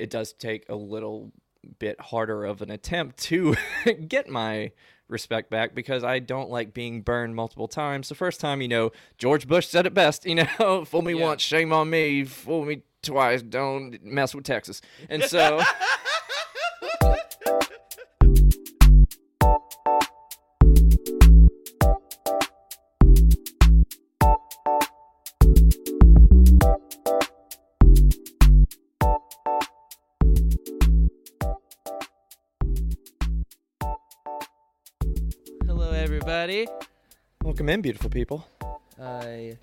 it does take a little bit harder of an attempt to get my respect back because I don't like being burned multiple times. The first time, you know, George Bush said it best, you know, fool me Yeah. once, shame on me, fool me twice, don't mess with Texas. And so welcome in, beautiful people. I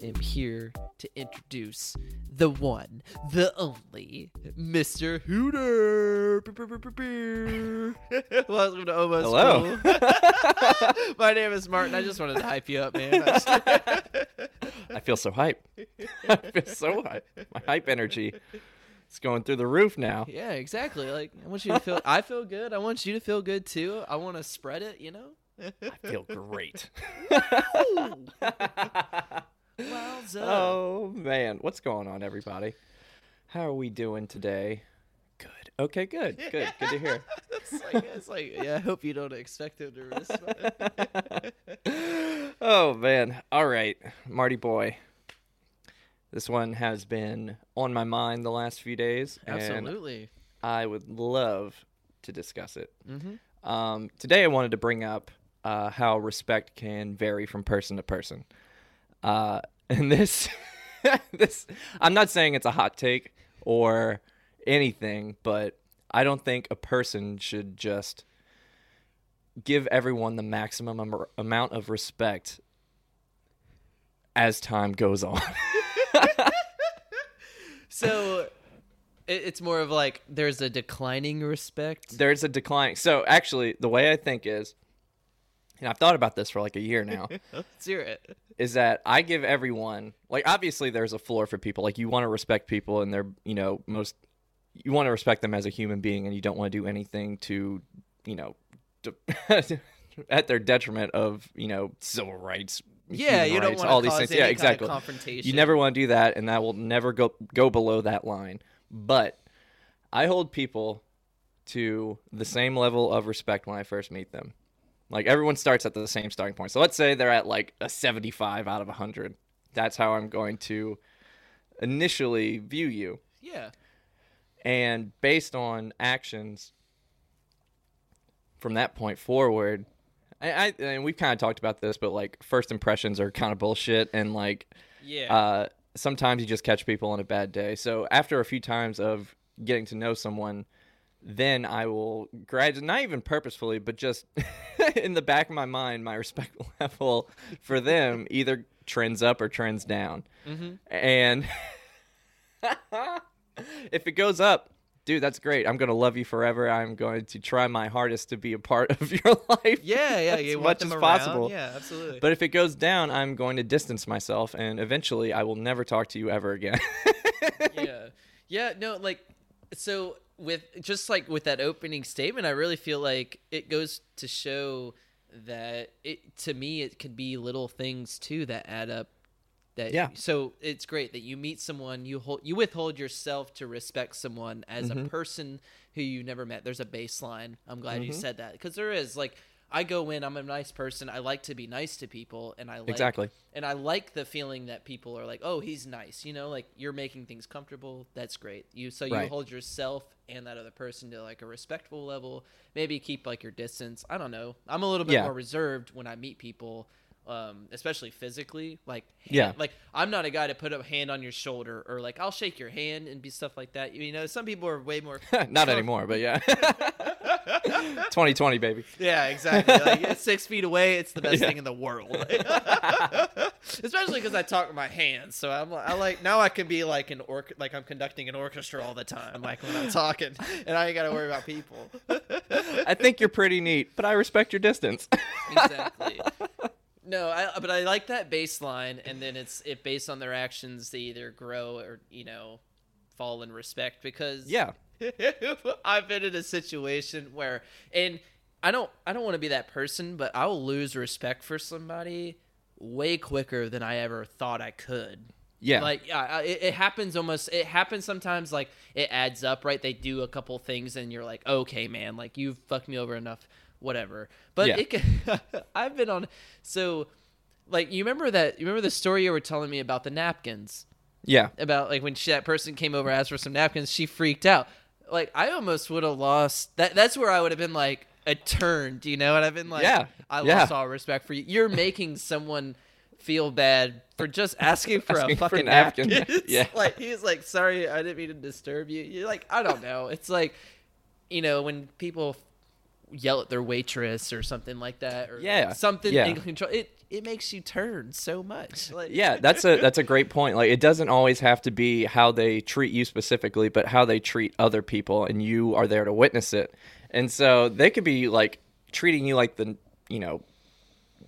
am here to introduce the one, the only, Mr. Hooter. Welcome to Almost Hello. Cool. My name is Martin. I just wanted to hype you up, man. I I feel so hype. I feel so hype. My hype energy is going through the roof now. yeah, exactly. Like I want you to feel. I feel good. I want you to feel good too. I want to spread it. You know. I feel great. Oh man, what's going on, everybody? How are we doing today? Good. Okay, good. Good. Good to hear. it's like, it's like, yeah. I hope you don't expect him to respond. oh man. All right, Marty boy. This one has been on my mind the last few days, and Absolutely. I would love to discuss it. Mm-hmm. Um, today, I wanted to bring up uh, how respect can vary from person to person. Uh, and this, this, I'm not saying it's a hot take or anything, but I don't think a person should just give everyone the maximum am- amount of respect as time goes on. So it's more of like there's a declining respect. There's a declining. So actually, the way I think is, and I've thought about this for like a year now. Let's hear it. is that I give everyone like obviously there's a floor for people like you want to respect people and they're you know most you want to respect them as a human being and you don't want to do anything to you know to, at their detriment of you know civil rights Yeah, you don't rights, want all to these cause things yeah kind exactly of confrontation. you never want to do that and that will never go go below that line but I hold people to the same level of respect when I first meet them like everyone starts at the same starting point. So let's say they're at like a 75 out of 100. That's how I'm going to initially view you. Yeah. And based on actions from that point forward, I, I and we've kind of talked about this, but like first impressions are kind of bullshit and like Yeah. uh, sometimes you just catch people on a bad day. So after a few times of getting to know someone, then I will gradually, not even purposefully, but just in the back of my mind, my respect level for them either trends up or trends down. mm-hmm. And if it goes up, dude, that's great. I'm going to love you forever. I'm going to try my hardest to be a part of your life. Yeah, yeah. as much as around. possible. Yeah, absolutely. But if it goes down, I'm going to distance myself, and eventually, I will never talk to you ever again. yeah, yeah. No, like so with just like with that opening statement, I really feel like it goes to show that it to me it could be little things too that add up. That Yeah. So it's great that you meet someone, you hold, you withhold yourself to respect someone as Mm-hmm. a person who you never met. There's a baseline. I'm glad you Mhm. said that because there is like. I go in. I'm a nice person. I like to be nice to people, and I like Exactly. and I like the feeling that people are like, "Oh, he's nice," you know, like you're making things comfortable. That's great. You so you Right. hold yourself and that other person to like a respectful level. Maybe keep like your distance. I don't know. I'm a little bit Yeah. more reserved when I meet people, um, especially physically. Like, hand- Yeah. like I'm not a guy to put a hand on your shoulder or like I'll shake your hand and be stuff like that. You know, some people are way more. Not anymore, but yeah. 2020, baby. Yeah, exactly. Like it's six feet away, it's the best Yeah. thing in the world. Especially because I talk with my hands, so I'm I like now I can be like an orc like I'm conducting an orchestra all the time, like when I'm talking, and I ain't got to worry about people. I think you're pretty neat, but I respect your distance. exactly. No, I, but I like that baseline, and then it's it based on their actions. They either grow or you know fall in respect because yeah. I've been in a situation where, and I don't, I don't want to be that person, but I will lose respect for somebody way quicker than I ever thought I could. Yeah. Like yeah, it, it happens almost. It happens sometimes. Like it adds up, right? They do a couple things, and you're like, okay, man, like you've fucked me over enough, whatever. But Yeah. it can, I've been on. So, like, you remember that? You remember the story you were telling me about the napkins? Yeah. About like when she, that person came over asked for some napkins, she freaked out. Like I almost would have lost. That that's where I would have been like a turn. Do you know? what I've been like, Yeah. I Yeah. lost all respect for you. You're making someone feel bad for just asking for Asking a for fucking napkin. napkin. Yeah. like he's like, sorry, I didn't mean to disturb you. You're like, I don't know. It's like, you know, when people yell at their waitress or something like that, or Yeah. something Yeah. in control. It it makes you turn so much. Like, Yeah, that's a that's a great point. Like it doesn't always have to be how they treat you specifically, but how they treat other people and you are there to witness it. And so they could be like treating you like the, you know,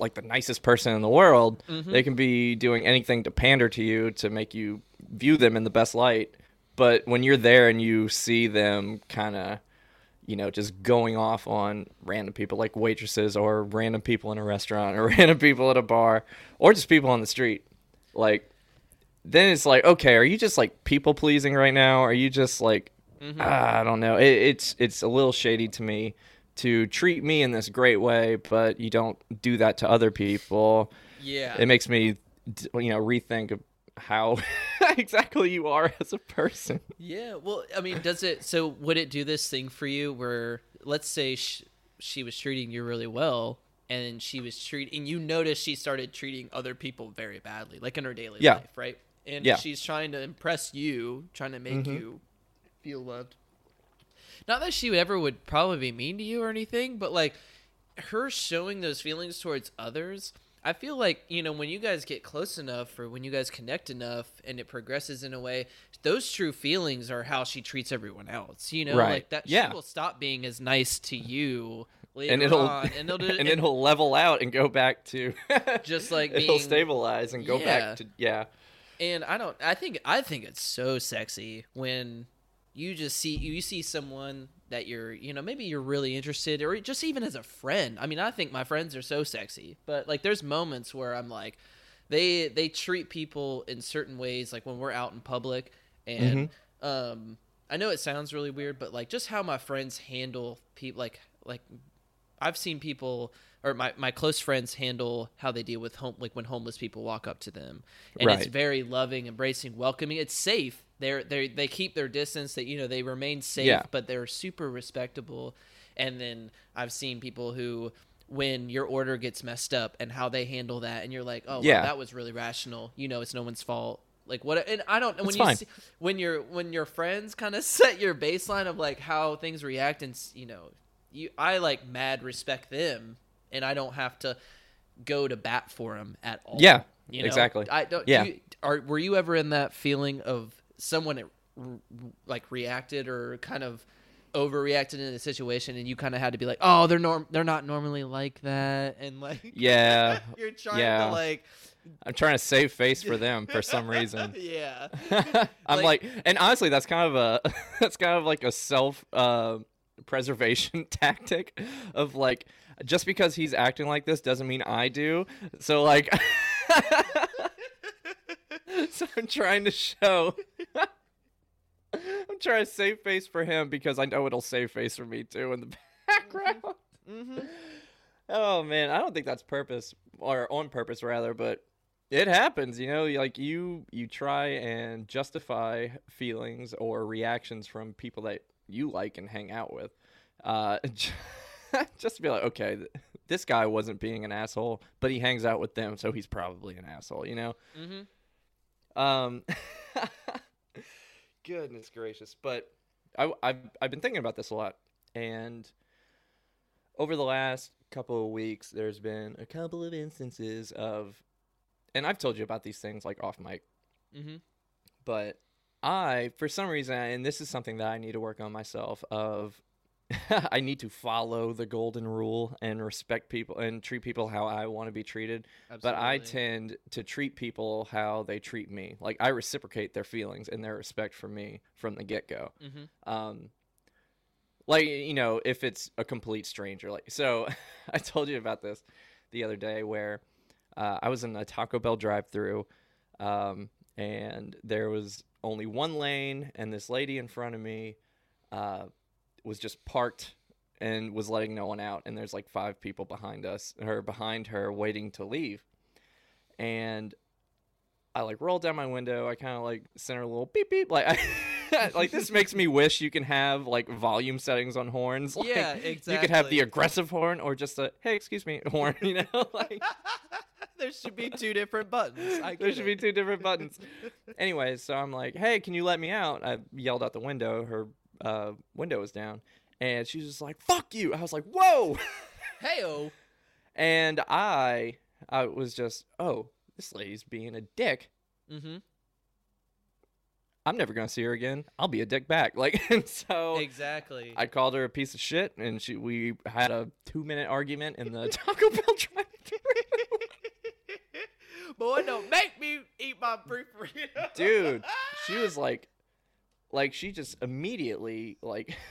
like the nicest person in the world. Mm-hmm. They can be doing anything to pander to you to make you view them in the best light. But when you're there and you see them kind of you know, just going off on random people like waitresses or random people in a restaurant or random people at a bar or just people on the street. Like, then it's like, okay, are you just like people pleasing right now? Are you just like, ah, I don't know. It, it's it's a little shady to me to treat me in this great way, but you don't do that to other people. yeah. It makes me, you know, rethink of how exactly you are as a person. Yeah, well, I mean, does it? So, would it do this thing for you where, let's say, sh- she was treating you really well, and she was treating, and you notice she started treating other people very badly, like in her daily Yeah. life, right? And Yeah. Mm-hmm. she's trying to impress you, trying to make you feel loved. Not that she ever would probably be mean to you or anything, but like her showing those feelings towards others. I feel like, you know, when you guys get close enough or when you guys connect enough and it progresses in a way, those true feelings are how she treats everyone else. You know, Right. like that Yeah. she will stop being as nice to you later and it'll on, and it'll, and it'll level out and go back to Just like it'll being- stabilize and go Yeah. back to yeah And I don't. I think. I think it's so sexy when you just see you see someone that you're. You know, maybe you're really interested, or just even as a friend. I mean, I think my friends are so sexy, but like, there's moments where I'm like, they they treat people in certain ways, like when we're out in public, and um, I know it sounds really weird, but like just how my friends handle people, like like I've seen people or my, my close friends handle how they deal with home like when homeless people walk up to them. And it's very loving, embracing, welcoming. It's safe. They're they they keep their distance that you know they remain safe, Yeah. but they're super respectable. And then I've seen people who when your order gets messed up and how they handle that and you're like, "Oh, yeah. Yeah. that was really rational. You know, it's no one's fault." Like what and I don't when you fine. see, when your when your friends kind of set your baseline of like how things react and you know you I like mad respect them and I don't have to go to bat for them at all. Yeah, you know? exactly. I don't. Yeah. You, are were you ever in that feeling of someone like reacted or kind of overreacted in a situation and you kind of had to be like, oh, they're norm they're not normally like that and like yeah you're trying yeah. to like i'm trying to save face for them for some reason yeah i'm Like- like, and honestly that's kind of a that's kind of like a self uh preservation tactic of like just because he's acting like this doesn't mean i do so like so i'm trying to show i'm trying to save face for him because i know it'll save face for me too in the background mm-hmm. Oh man, I don't think that's purpose or on purpose rather, but it happens, you know, like you you try and justify feelings or reactions from people that you like and hang out with. Uh just to be like, okay, this guy wasn't being an asshole, but he hangs out with them, so he's probably an asshole, you know? Mm-hmm. Um, goodness gracious! But I, I've I've been thinking about this a lot, and over the last couple of weeks, there's been a couple of instances of, and I've told you about these things like off mic, Mm-hmm. but I, for some reason, and this is something that I need to work on myself, of I need to follow the golden rule and respect people and treat people how I want to be treated. But I tend to treat people how they treat me. Like I reciprocate their feelings and their respect for me from the get go. Mm-hmm. Um, like you know, if it's a complete stranger, like so, I told you about this the other day where uh, I was in a Taco Bell drive-through, um, and there was only one lane, and this lady in front of me uh, was just parked and was letting no one out, and there's like five people behind us, or behind her, waiting to leave, and I like roll down my window. I kind of like sent her a little beep beep. Like, I, like this makes me wish you can have like volume settings on horns. Like, Yeah, You could have the aggressive horn or just a hey, excuse me horn. You know, like there should be two different buttons. I there should be two different buttons. Anyways, so I'm like, hey, can you let me out? I yelled out the window. Her uh, window was down, and she was just like, fuck you. I was like, whoa. Heyo. and I, I was just, oh, this lady's being a dick. Mm-hmm. I'm never gonna see her again. I'll be a dick back. Like, and so Exactly. I called her a piece of shit, and she we had a two minute argument in the Taco Bell drive-thru. Boy, don't make me eat my free Dude, she was like, like she just immediately like.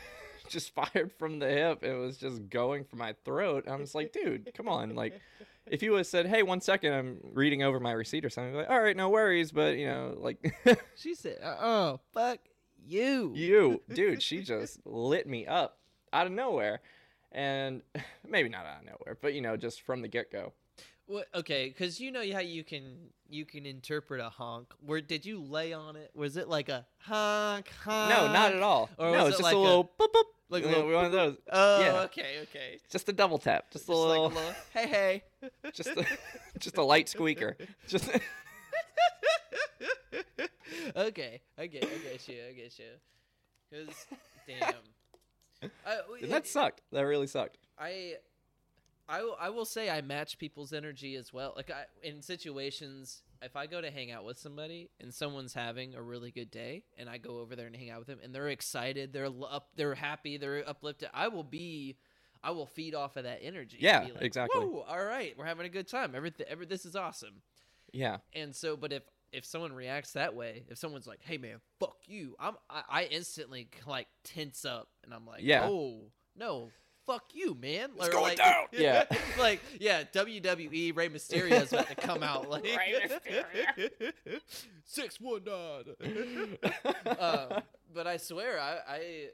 Just fired from the hip. It was just going for my throat. I was like, dude, come on. Like, if you would have said, hey, one second, I'm reading over my receipt or something, like, all right, no worries. But, you know, like, She said, "Oh, fuck you." you, dude, she just lit me up out of nowhere. And maybe not out of nowhere, but, you know, just from the get go. What, okay, because you know how you can you can interpret a honk. Where did you lay on it? Was it like a honk honk? No, not at all. Or no, was it's it just like a a- little boop boop. like a little one of those. Oh, yeah, okay, okay. just a double tap, just a little, like a little hey hey. just a, just a light squeaker. Just okay, I get, I get you, I get you. Cause damn, uh, I, And that sucked. That really sucked. I, I, will- I will say I match people's energy as well. Like I, in situations, if I go to hang out with somebody and someone's having a really good day, and I go over there and hang out with them, and they're excited, they're up, they're happy, they're uplifted, I will be. I will feed off of that energy. Yeah, like, exactly. Whoa, all right, we're having a good time. Everything, every, this is awesome. Yeah. And so, but if if someone reacts that way, if someone's like, "Hey man, fuck you," I'm I, I instantly like tense up, and I'm like, Yeah. "Oh no, fuck you, man!" Or, going like, down. Yeah. like yeah, WWE Rey Mysterio is about to come out like six one nine. um, but I swear, I, I,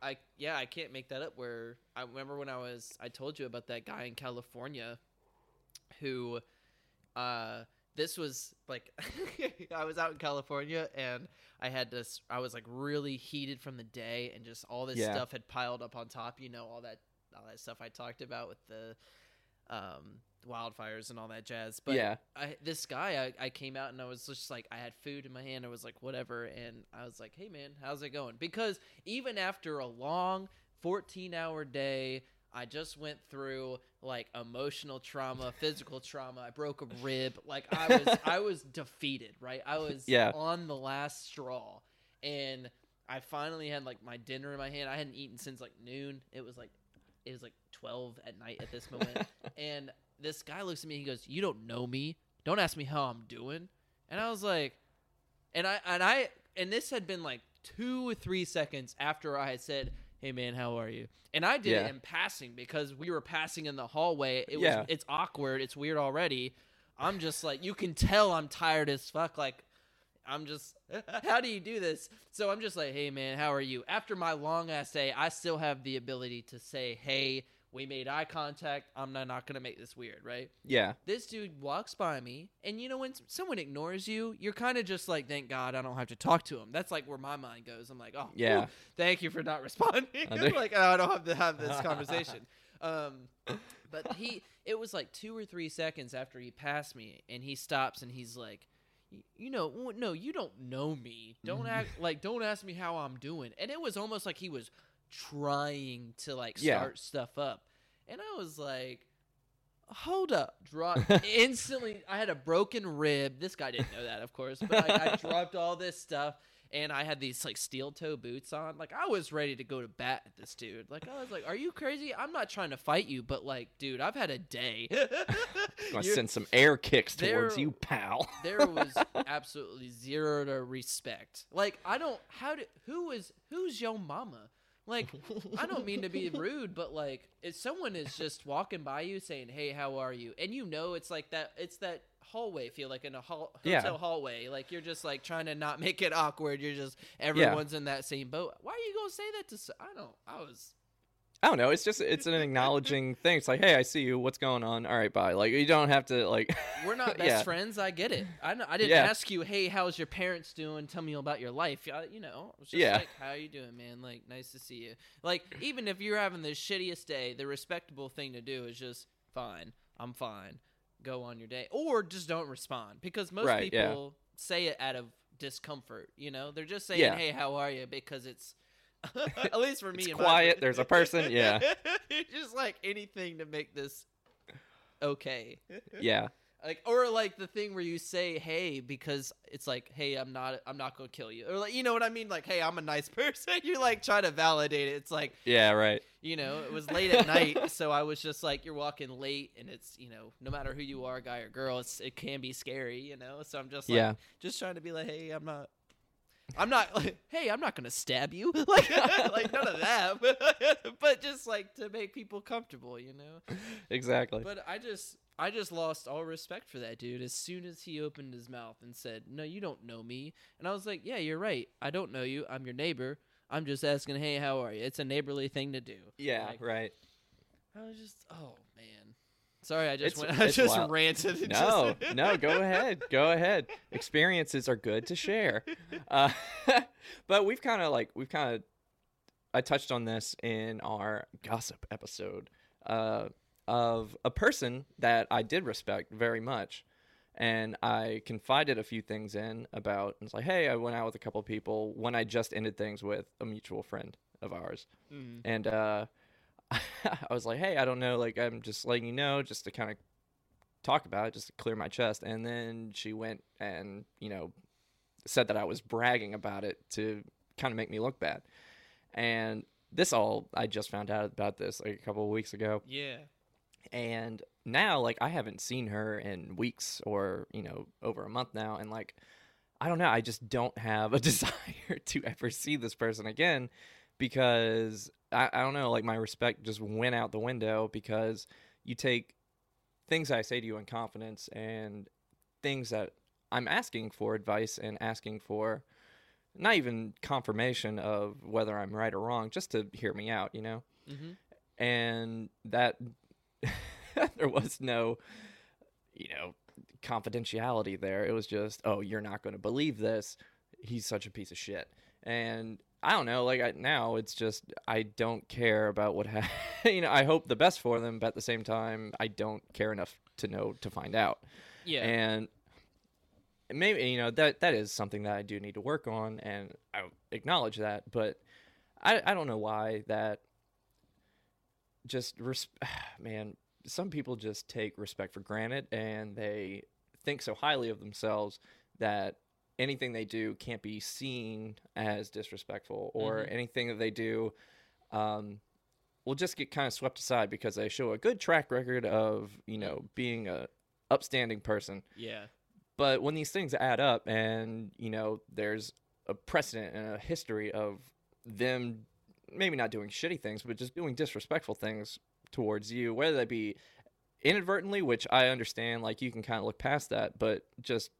I, yeah, I can't make that up. Where I remember when I was, I told you about that guy in California, who, uh, this was like, I was out in California and I had this, I was like really heated from the day and just all this Yeah. stuff had piled up on top. You know, all that, all that stuff I talked about with the, um, wildfires and all that jazz. But Yeah. I, this guy, I, I came out and I was just like, I had food in my hand. I was like, whatever. And I was like, hey, man, how's it going? Because even after a long 14 hour day, I just went through like emotional trauma, physical trauma. I broke a rib. Like I was, I was defeated, right? I was Yeah. on the last straw. And I finally had like my dinner in my hand. I hadn't eaten since like noon. It was like it was like 12 at night at this moment and this guy looks at me he goes you don't know me don't ask me how i'm doing and i was like and i and i and this had been like two or three seconds after i had said hey man how are you and i did Yeah. it in passing because we were passing in the hallway it was Yeah. it's awkward it's weird already i'm just like you can tell i'm tired as fuck like I'm just, how do you do this? So I'm just like, hey man, how are you? After my long ass day, I still have the ability to say, hey, we made eye contact. I'm not, not gonna make this weird, right? Yeah. This dude walks by me, and you know when someone ignores you, you're kind of just like, thank God I don't have to talk to him. That's like where my mind goes. I'm like, oh, Yeah. whew, thank you for not responding. like, oh, I don't have to have this conversation. Um, but he, it was like two or three seconds after he passed me, and he stops and he's like, you know, no, you don't know me. Don't act like, don't ask me how I'm doing. And it was almost like he was trying to like Yeah. start stuff up, and I was like, hold up, drop instantly. I had a broken rib. This guy didn't know that, of course, but I, I dropped all this stuff. And I had these like steel toe boots on. Like I was ready to go to bat at this dude. Like I was like, "Are you crazy? I'm not trying to fight you, but like, dude, I've had a day." Gonna send some air kicks towards there- you, pal. there was absolutely zero to respect. Like I don't how do who is who's your mama? Like I don't mean to be rude, but like if someone is just walking by you saying, "Hey, how are you?" and you know it's like that it's that hallway feel like in a hall, Yeah. hotel hallway like you're just like trying to not make it awkward you're just everyone's in that same boat why are you gonna say that to I don't i was I don't know. It's just it's an acknowledging thing. It's like, hey, I see you. What's going on? All right, bye. Like you don't have to like. we're not best Yeah. friends i get it i, kn- I didn't Yeah. ask you hey how's your parents doing tell me about your life you know I was just Yeah. like how you doing man like nice to see you like even if you're having the shittiest day the respectable thing to do is just fine i'm fine go on your day or just don't respond because most Right, yeah. people say it out of discomfort you know they're just saying Yeah. hey how are you because it's at least for me It's quiet. There's a person. Yeah. Just like anything to make this okay Yeah. like or like the thing where you say hey because it's like hey i'm not i'm not gonna kill you or like you know what i mean like hey i'm a nice person you like try to validate it it's like Yeah. Right. you know it was late at night so i was just like you're walking late and it's you know no matter who you are guy or girl it's it can be scary you know so i'm just like Yeah. just trying to be like hey i'm not I'm not like, hey, I'm not gonna stab you, like, like none of that, but, but just like to make people comfortable, you know. Exactly. But I just I just lost all respect for that dude as soon as he opened his mouth and said, "No, you don't know me." And I was like, "Yeah, you're right. I don't know you. I'm your neighbor. I'm just asking, "Hey, how are you?" It's a neighborly thing to do." yeah. Like, right. I was just, "Oh, man." Sorry, I just It's- went I just wild. ranted. No, just- no, go ahead. Go ahead. Experiences are good to share. Uh, but we've kind of like, we've kind of, I touched on this in our gossip episode uh, of a person that I did respect very much. And I confided a few things in about, it's like, hey, I went out with a couple of people when I just ended things with a mutual friend of ours. Mhm. And uh, I was like, hey, I don't know. Like, I'm just letting you know just to kind of talk about it, just to clear my chest. And then she went and, you know, said that I was bragging about it to kind of make me look bad. And this all, I just found out about this like a couple of weeks ago. Yeah. And now, like, I haven't seen her in weeks or, you know, over a month now. And, like, I don't know. I just don't have a desire to ever see this person again because I, I don't know. Like, my respect just went out the window because you take things I say to you in confidence and things that I'm asking for advice and asking for not even confirmation of whether I'm right or wrong, just to hear me out, you know? Mm-hmm. and that there was no you know confidentiality there it was just oh you're not going to believe this he's such a piece of shit and i don't know like I, now it's just i don't care about what ha- you know i hope the best for them but at the same time i don't care enough to know to find out Yeah. and maybe you know that that is something that I do need to work on, and I acknowledge that. But I I don't know why that just res- man. Some people just take respect for granted, and they think so highly of themselves that anything they do can't be seen as disrespectful, or Mhm. anything that they do. Um, will just get kind of swept aside because they show a good track record of you know being a upstanding person yeah. but when these things add up and you know there's a precedent and a history of them maybe not doing shitty things but just doing disrespectful things towards you whether that be inadvertently which i understand like you can kind of look past that but just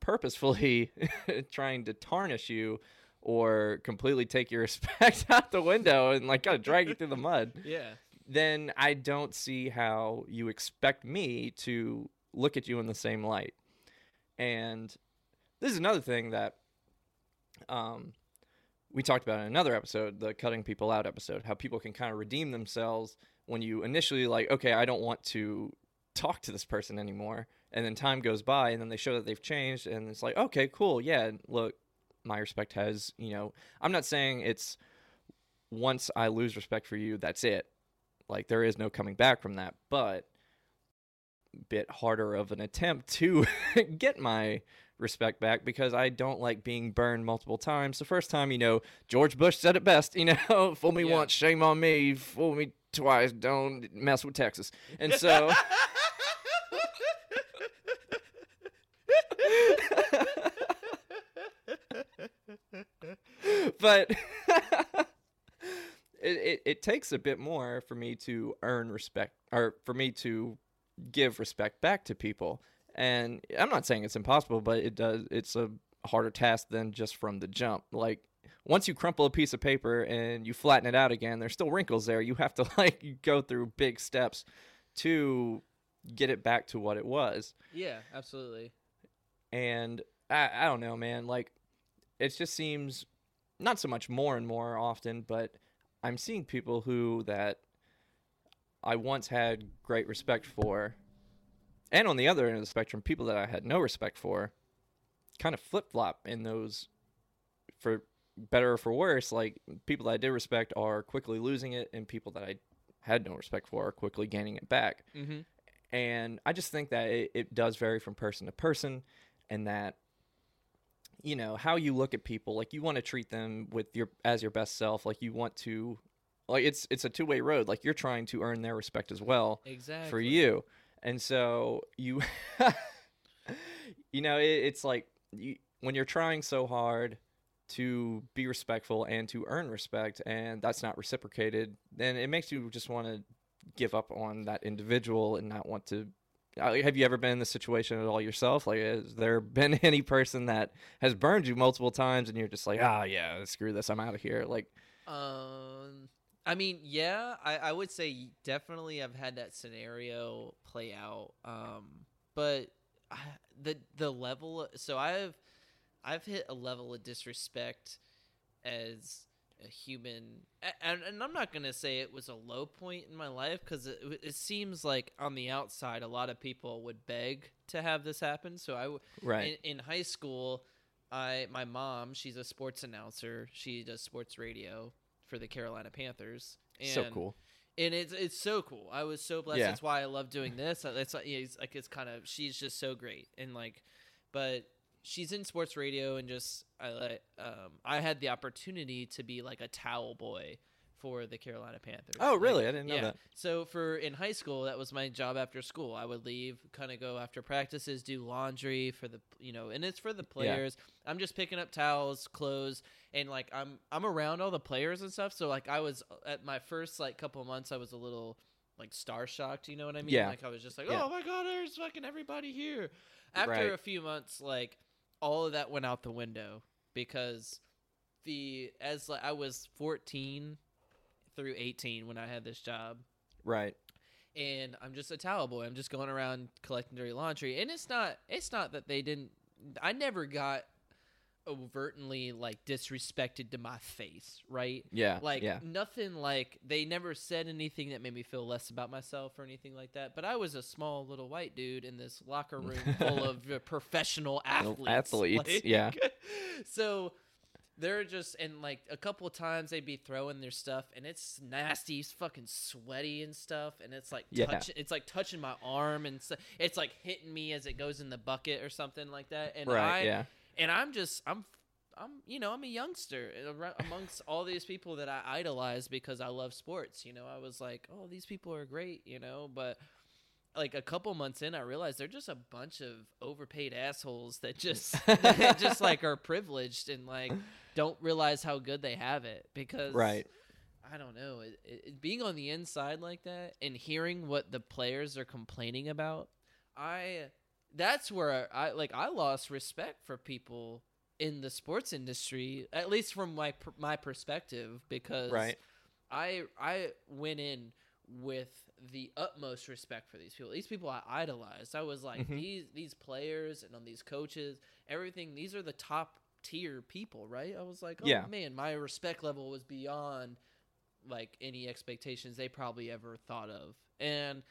purposefully trying to tarnish you or completely take your respect out the window and like kind of drag you through the mud Yeah. then I don't see how you expect me to look at you in the same light. And this is another thing that um, we talked about in another episode, the cutting people out episode, how people can kind of redeem themselves when you initially like, okay, I don't want to talk to this person anymore, and then time goes by, and then they show that they've changed, and it's like, okay, cool, yeah, look, my respect has, you know, I'm not saying it's once I lose respect for you, that's it. Like there is no coming back from that, but bit harder of an attempt to get my respect back because I don't like being burned multiple times. The first time, you know, George Bush said it best, you know, fool me Yeah. once, shame on me, fool me twice, don't mess with Texas. And so but it, it, it takes a bit more for me to earn respect or for me to give respect back to people And I'm not saying it's impossible, but it does. It's a harder task than just from the jump. Like once you crumple a piece of paper and you flatten it out again, there's still wrinkles there. You have to like go through big steps to get it back to what it was. Yeah, absolutely. And I, I don't know, man. Like it just seems not so much more and more often, but I'm seeing people who that I once had great respect for, and on the other end of the spectrum, people that I had no respect for, kind of flip flop in those, for better or for worse. Like people that I did respect are quickly losing it, and people that I had no respect for are quickly gaining it back. Mm-hmm. And I just think that it, it does vary from person to person, and that you know how you look at people like you want to treat them with your as your best self like you want to like it's it's a two-way road like you're trying to earn their respect as well Exactly. for you and so you you know it, it's like you, when you're trying so hard to be respectful and to earn respect and that's not reciprocated then it makes you just want to give up on that individual and not want to have you ever been in this situation at all yourself like has there been any person that has burned you multiple times and you're just like ah yeah screw this i'm out of here like Um, I mean, yeah, I, I would say definitely I've had that scenario play out. Um, but I, the the level, so I've I've hit a level of disrespect as a human, and, and I'm not gonna say it was a low point in my life because it, it seems like on the outside a lot of people would beg to have this happen. So i Right. in, in high school. I my mom, she's a sports announcer. She does sports radio for the Carolina Panthers. And, so cool and it's it's so cool. I was so blessed. Yeah. That's why I love doing this. Like it's like it's kind of she's just so great and like, but she's in sports radio and just I like um I had the opportunity to be like a towel boy for the Carolina Panthers. Oh, Like, really? I didn't know yeah. that. So for in high school, that was my job after school. I would leave, kind of go after practices, do laundry for the you know, and it's for the players. I'm just picking up towels, clothes, and like I'm I'm around all the players and stuff. So like I was at my first like couple months, I was a little like star shocked. You know what I mean? Yeah. Like I was just like, Yeah. oh my god, there's fucking everybody here. After Right. a few months, like all of that went out the window because the as like, I was 14 through 18 when I had this job right and I'm just a towel boy. I'm just going around collecting dirty laundry. And it's not it's not that they didn't I never got overtly like disrespected to my face, right? Yeah, Like yeah. nothing like they never said anything that made me feel less about myself or anything like that. But I was a small little white dude in this locker room full of uh, professional athletes. athletes, Like, yeah. so they're just and like a couple of times they'd be throwing their stuff and it's nasty, it's fucking sweaty and stuff, and it's like Yeah. touch, it's like touching my arm and so, it's like hitting me as it goes in the bucket or something like that. And Right, I, yeah. And I'm just I'm I'm you know I'm a youngster amongst all these people that I idolize because I love sports. You know, I was like, oh, these people are great. You know, but like a couple months in, I realized they're just a bunch of overpaid assholes that just that just like are privileged and like don't realize how good they have it because Right. I don't know. It, it, it- being on the inside like that and hearing what the players are complaining about, I that's where I like I lost respect for people in the sports industry, at least from my my perspective, because Right. I I went in with the utmost respect for these people. These people I idolized. I was like mm-hmm. these these players and on these coaches, everything. These are the top tier people, right? I was like, oh Yeah. man, my respect level was beyond like any expectations they probably ever thought of. And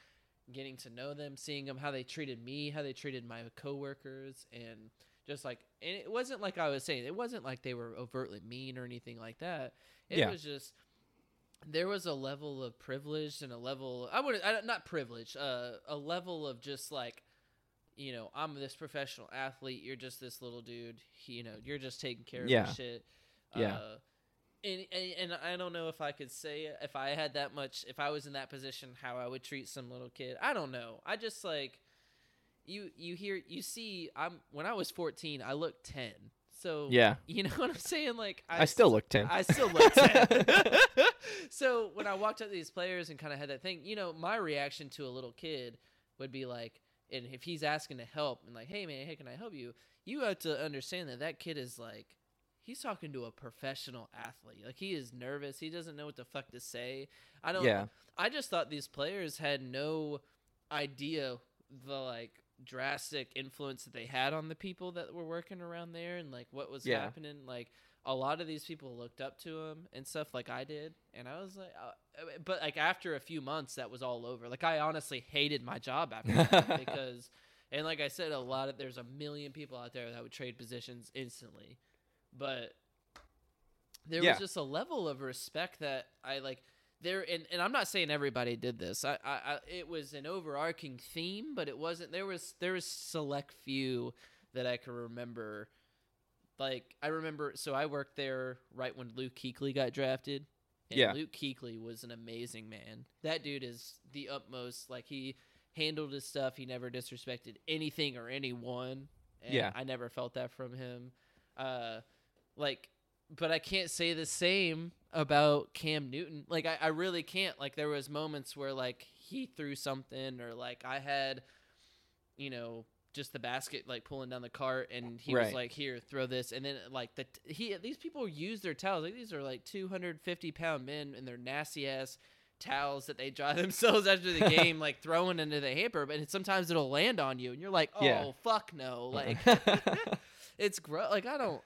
getting to know them, seeing them how they treated me, how they treated my coworkers and just like and it wasn't like I was saying, it wasn't like they were overtly mean or anything like that. It Yeah. was just there was a level of privilege and a level I would I, not privilege, uh, a level of just like you know, I'm this professional athlete, you're just this little dude, you know, you're just taking care of Yeah. your shit. Yeah. Uh, and, and and I don't know if I could say it, if I had that much if I was in that position how I would treat some little kid. I don't know. I just like you you hear you see I'm when I was 14, I looked 10. So Yeah. you know what I'm saying like I still look 10. I still look 10. so when I walked up to these players and kind of had that thing, you know, my reaction to a little kid would be like, and if he's asking to help and like, hey man, hey, can I help you? You have to understand that that kid is like, he's talking to a professional athlete. Like he is nervous. He doesn't know what the fuck to say. I don't. Yeah. I just thought these players had no idea the like drastic influence that they had on the people that were working around there and like what was Yeah. happening. Like a lot of these people looked up to him and stuff like I did, and I was like, uh, but like after a few months, that was all over. Like I honestly hated my job after that because, and like I said, a lot of there's a million people out there that would trade positions instantly, but there Yeah. was just a level of respect that I like there and, and I'm not saying everybody did this. I, I, I it was an overarching theme, but it wasn't there was there was select few that I can remember. Like I remember so I worked there right when Luke Kuechly got drafted. And Yeah. Luke Kuechly was an amazing man. That dude is the utmost like he handled his stuff. He never disrespected anything or anyone. And Yeah. I never felt that from him. Uh like but I can't say the same about Cam Newton. Like I, I really can't. Like there was moments where like he threw something or like I had, you know, just the basket like pulling down the cart and he was like, "Here, throw this," and then like the he these people use their towels. Like these are like two hundred fifty pound men and their nasty ass towels that they dry themselves after the game, like throwing into the hamper. But sometimes it'll land on you, and you're like, "Oh Yeah. fuck no!" Like it's gross. Like I don't.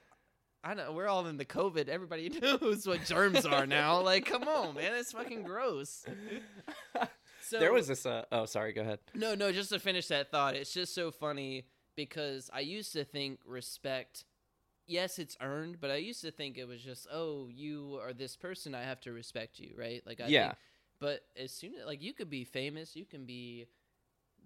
I know we're all in the COVID. Everybody knows what germs are now. Like, come on, man, it's fucking gross. So there was this. Uh, oh, sorry. Go ahead. no, no. Just to finish that thought, it's just so funny because I used to think respect. Yes, it's earned, but I used to think it was just, oh, you are this person, I have to respect you, right? Like, I Yeah. Think, but as soon as like you could be famous, you can be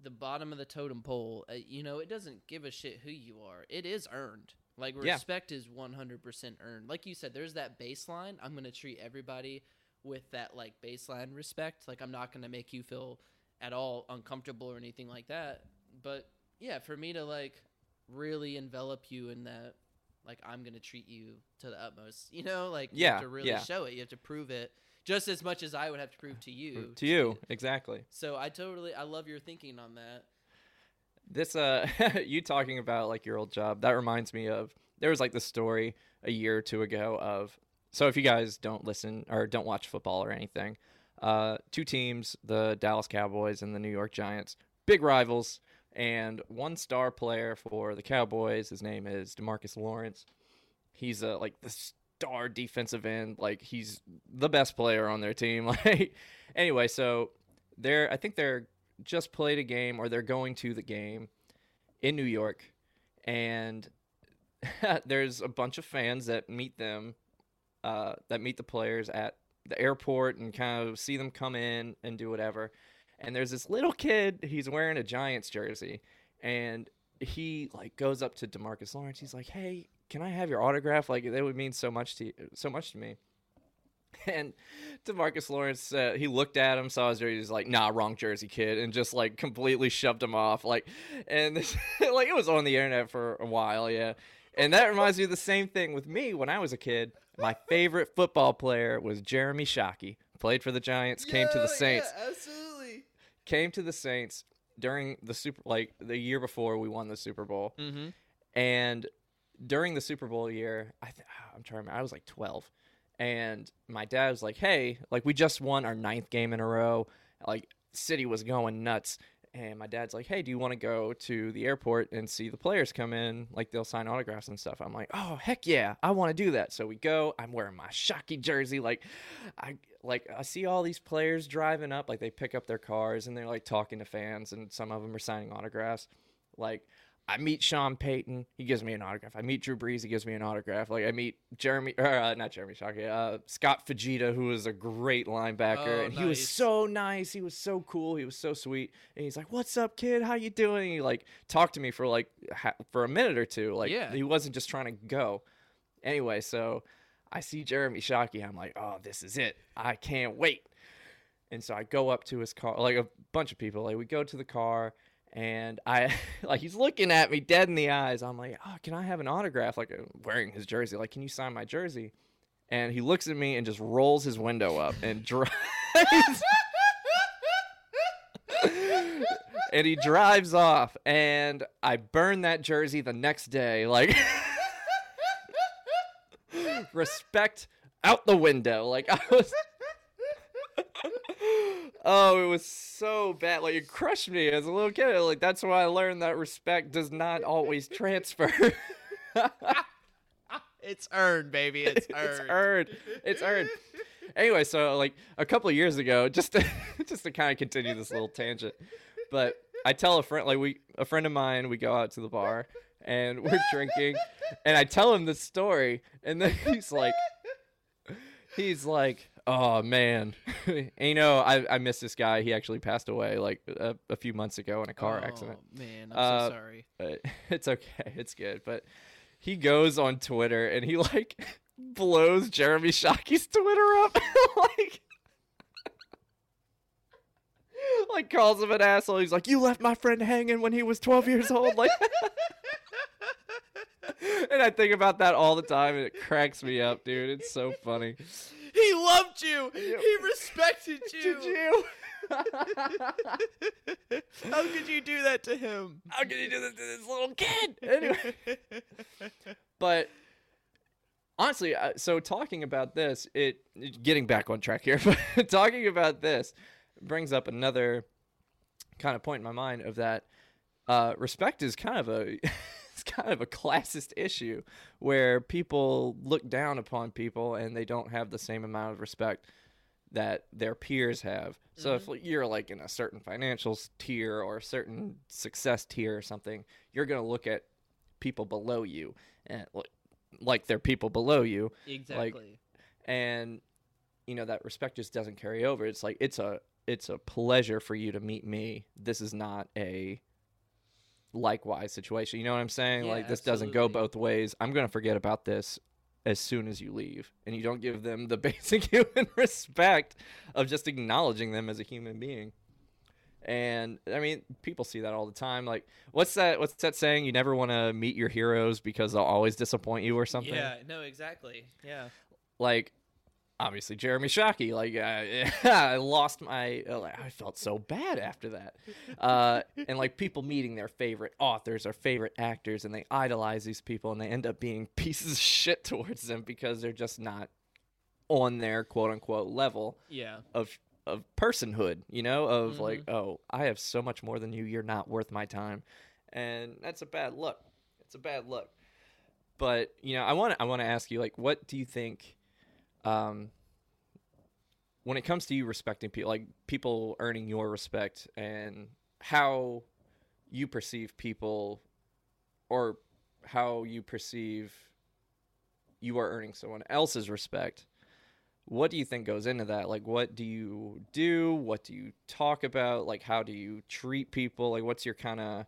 the bottom of the totem pole. Uh, you know, it doesn't give a shit who you are. It is earned. Like Yeah. respect is 100% earned. Like you said, there's that baseline. I'm going to treat everybody with that like baseline respect. Like I'm not going to make you feel at all uncomfortable or anything like that. But yeah, for me to like really envelop you in that like I'm going to treat you to the utmost. You know, like you Yeah, have to really yeah. show it. You have to prove it just as much as I would have to prove to you. to you exactly. So I totally I love your thinking on that. This uh you talking about like your old job, that reminds me of there was like the story a year or two ago of so if you guys don't listen or don't watch football or anything, uh two teams, the Dallas Cowboys and the New York Giants, big rivals, and one star player for the Cowboys, his name is DeMarcus Lawrence. He's uh, like the star defensive end, like he's the best player on their team. Like anyway, so they're I think they're just played a game or they're going to the game in New York and there's a bunch of fans that meet them uh, that meet the players at the airport and kind of see them come in and do whatever. And there's this little kid he's wearing a giants jersey and he like goes up to demarcus lawrence. He's like hey can i have your autograph? Like that would mean so much to you, so much to me and Demarcus Lawrence, uh, he looked at him, saw his jersey, he's like, "Nah, wrong jersey, kid," and just like completely shoved him off. Like, and this, like it was on the internet for a while, yeah. And that reminds me of the same thing with me when I was a kid. My favorite football player was Jeremy Shockey. Played for the Giants, came to the Saints, absolutely. came to the Saints during the super, like the year before we won the Super Bowl, Mm-hmm. and during the Super Bowl year, I th- I'm trying to remember, I was like 12. And my dad was like, hey, like we just won our ninth game in a row. Like, city was going nuts. And my dad's like, hey, do you want to go to the airport and see the players come in? Like, they'll sign autographs and stuff. I'm like, oh, heck yeah, I want to do that. So we go. I'm wearing my Shockey jersey. Like, I like I see all these players driving up. Like, they pick up their cars and they're like talking to fans, and some of them are signing autographs. Like, I meet Sean Payton, he gives me an autograph. I meet Drew Brees, he gives me an autograph. Like I meet Jeremy, or uh, not Jeremy Shockey, uh, Scott Fujita, who is a great linebacker, Oh, and he was so nice. He was so cool. He was so sweet, and he's like, "What's up, kid? How you doing?" he like talked to me for like ha- for a minute or two. Like Yeah. he wasn't just trying to go. Anyway, so I see Jeremy Shockey. I'm like, "Oh, this is it. I can't wait." And so I go up to his car, like a bunch of people. Like we go to the car, and I like he's looking at me dead in the eyes. I'm like, "Oh, can I have an autograph?" Like uh, wearing his jersey. Like, can you sign my jersey? And he looks at me and just rolls his window up and drives. and and he drives off, and I burn that jersey the next day. Like, respect out the window. Like, I was. Oh, it was so bad. Like, it crushed me as a little kid. Like, that's why I learned that respect does not always transfer. It's earned, baby. It's earned. it's earned. It's earned. Anyway, so like a couple of years ago, just to, just to kind of continue this little tangent, but I tell a friend, like we, a friend of mine, we go out to the bar and we're drinking, and I tell him this story, and then he's like, he's like, oh man, and, you know, I I miss this guy. He actually passed away like a, a few months ago in a car accident. Oh, accident. Man, I'm Uh, so sorry. But it's okay. It's good. But he goes on Twitter and he like blows Jeremy Shockey's Twitter up. like like calls him an asshole. He's like, "You left my friend hanging when he was 12 years old." Like And I think about that all the time and it cracks me up, dude. It's so funny. He loved you. He respected you. Did you? How could you do that to him? How could you do this to this little kid? Anyway. but honestly, uh, so talking about this, it getting back on track here, but talking about this brings up another kind of point in my mind of that uh, respect is kind of a kind of a classist issue where people look down upon people and they don't have the same amount of respect that their peers have. So if mm-hmm. you're like in a certain financial tier or a certain success tier or something, you're going to look at people below you eh, and like, like they're people below you Exactly. and you know that respect just doesn't carry over. It's like it's a it's a pleasure for you to meet me. This is not a likewise situation. You know what I'm saying? Yeah, like this doesn't go both ways. I'm to forget about this as soon as you leave. And you don't give them the basic human respect of just acknowledging them as a human being. And I mean, people see that all the time. Like, what's that? What's that saying? You never want to meet your heroes because they'll always disappoint you or something yeah. No. Exactly. Yeah. like obviously Jeremy Shockey. Like I, uh, I lost my, uh, like, I felt so bad after that. Uh, and like people meeting their favorite authors or favorite actors, and they idolize these people, and they end up being pieces of shit towards them because they're just not on their quote unquote level Yeah. of of personhood. You know, of mm-hmm. like, oh, I have so much more than you. You're not worth my time, and that's a bad look. It's a bad look. But you know, I want I want to ask you like, what do you think? Um, when it comes to you respecting people, like people earning your respect and how you perceive people or how you perceive you are earning someone else's respect, what do you think goes into that? Like, what do you do? What do you talk about? Like, how do you treat people? Like, what's your kind of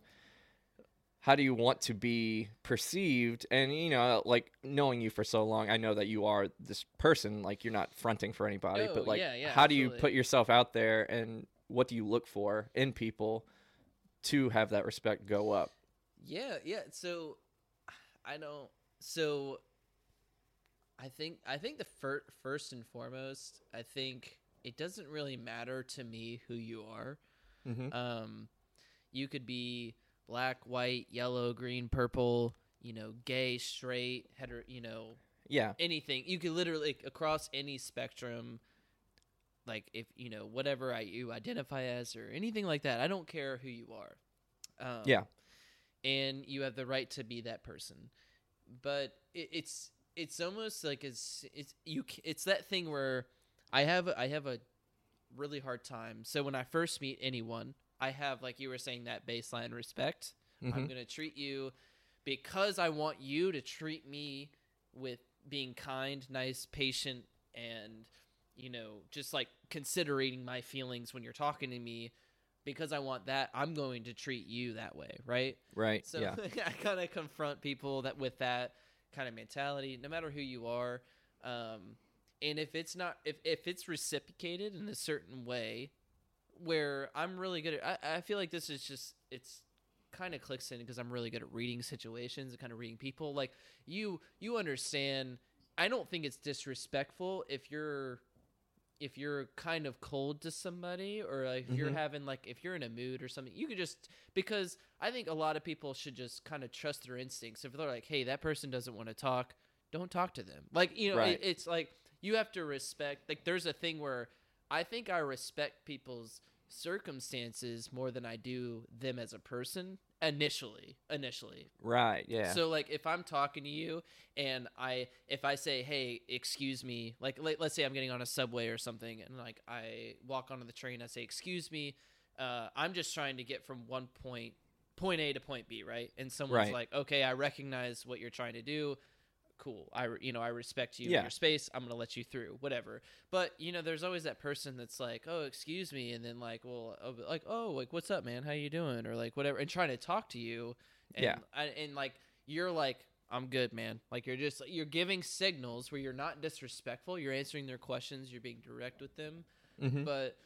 how do you want to be perceived and you know like knowing you for so long i know that you are this person like you're not fronting for anybody Oh, but like yeah, yeah, how do you put yourself out there and what do you look for in people to have that respect go up Yeah, yeah. So I don't. So I think I think the fir- first and foremost, I think it doesn't really matter to me who you are. Mhm. Um, you could be black, white, yellow, green, purple. You know, gay, straight, hetero. You know, yeah anything. You could literally across any spectrum. Like if you know whatever I you identify as or anything like that. I don't care who you are. Um, yeah and you have the right to be that person but it, it's it's almost like it's it's you it's that thing where i have I have a really hard time so when i first meet anyone i have like you were saying that baseline respect i'm Mhm. going to treat you because i want you to treat me with being kind nice patient and you know just like considering my feelings when you're talking to me because i want that i'm going to treat you that way right right so yeah I kind of confront people that with that kind of mentality, no matter who you are. Um, and if it's not, if, if it's reciprocated in a certain way, where I'm really good at, I, I feel like this is just it's kind of clicks in because I'm really good at reading situations and kind of reading people. Like you, you understand. I don't think it's disrespectful if you're if you're kind of cold to somebody or like if you're mm-hmm. having like if you're in a mood or something you could just because i think a lot of people should just kind of trust their instincts if they're like hey that person doesn't want to talk don't talk to them like you know Right. it, it's like you have to respect like there's a thing where i think i respect people's circumstances more than i do them as a person initially initially Right. Yeah. so like if I'm talking to you and I if I say, "Hey, excuse me," like let, let's say I'm getting on a subway or something and like I walk onto the train, I say, "Excuse me, uh, I'm just trying to get from one point point A to point B, right?" And someone's Right. like, "Okay, I recognize what you're trying to do." Cool. I you know I respect you Yeah. your space. I'm gonna let you through, whatever. But you know, there's always that person that's like, "Oh, excuse me," and then like, "Well, oh, like, oh, like, what's up, man? How you doing?" Or like, whatever, and trying to talk to you. And, Yeah. And like you're like i'm good man like you're just you're giving signals where you're not disrespectful you're answering their questions you're being direct with them Mhm. but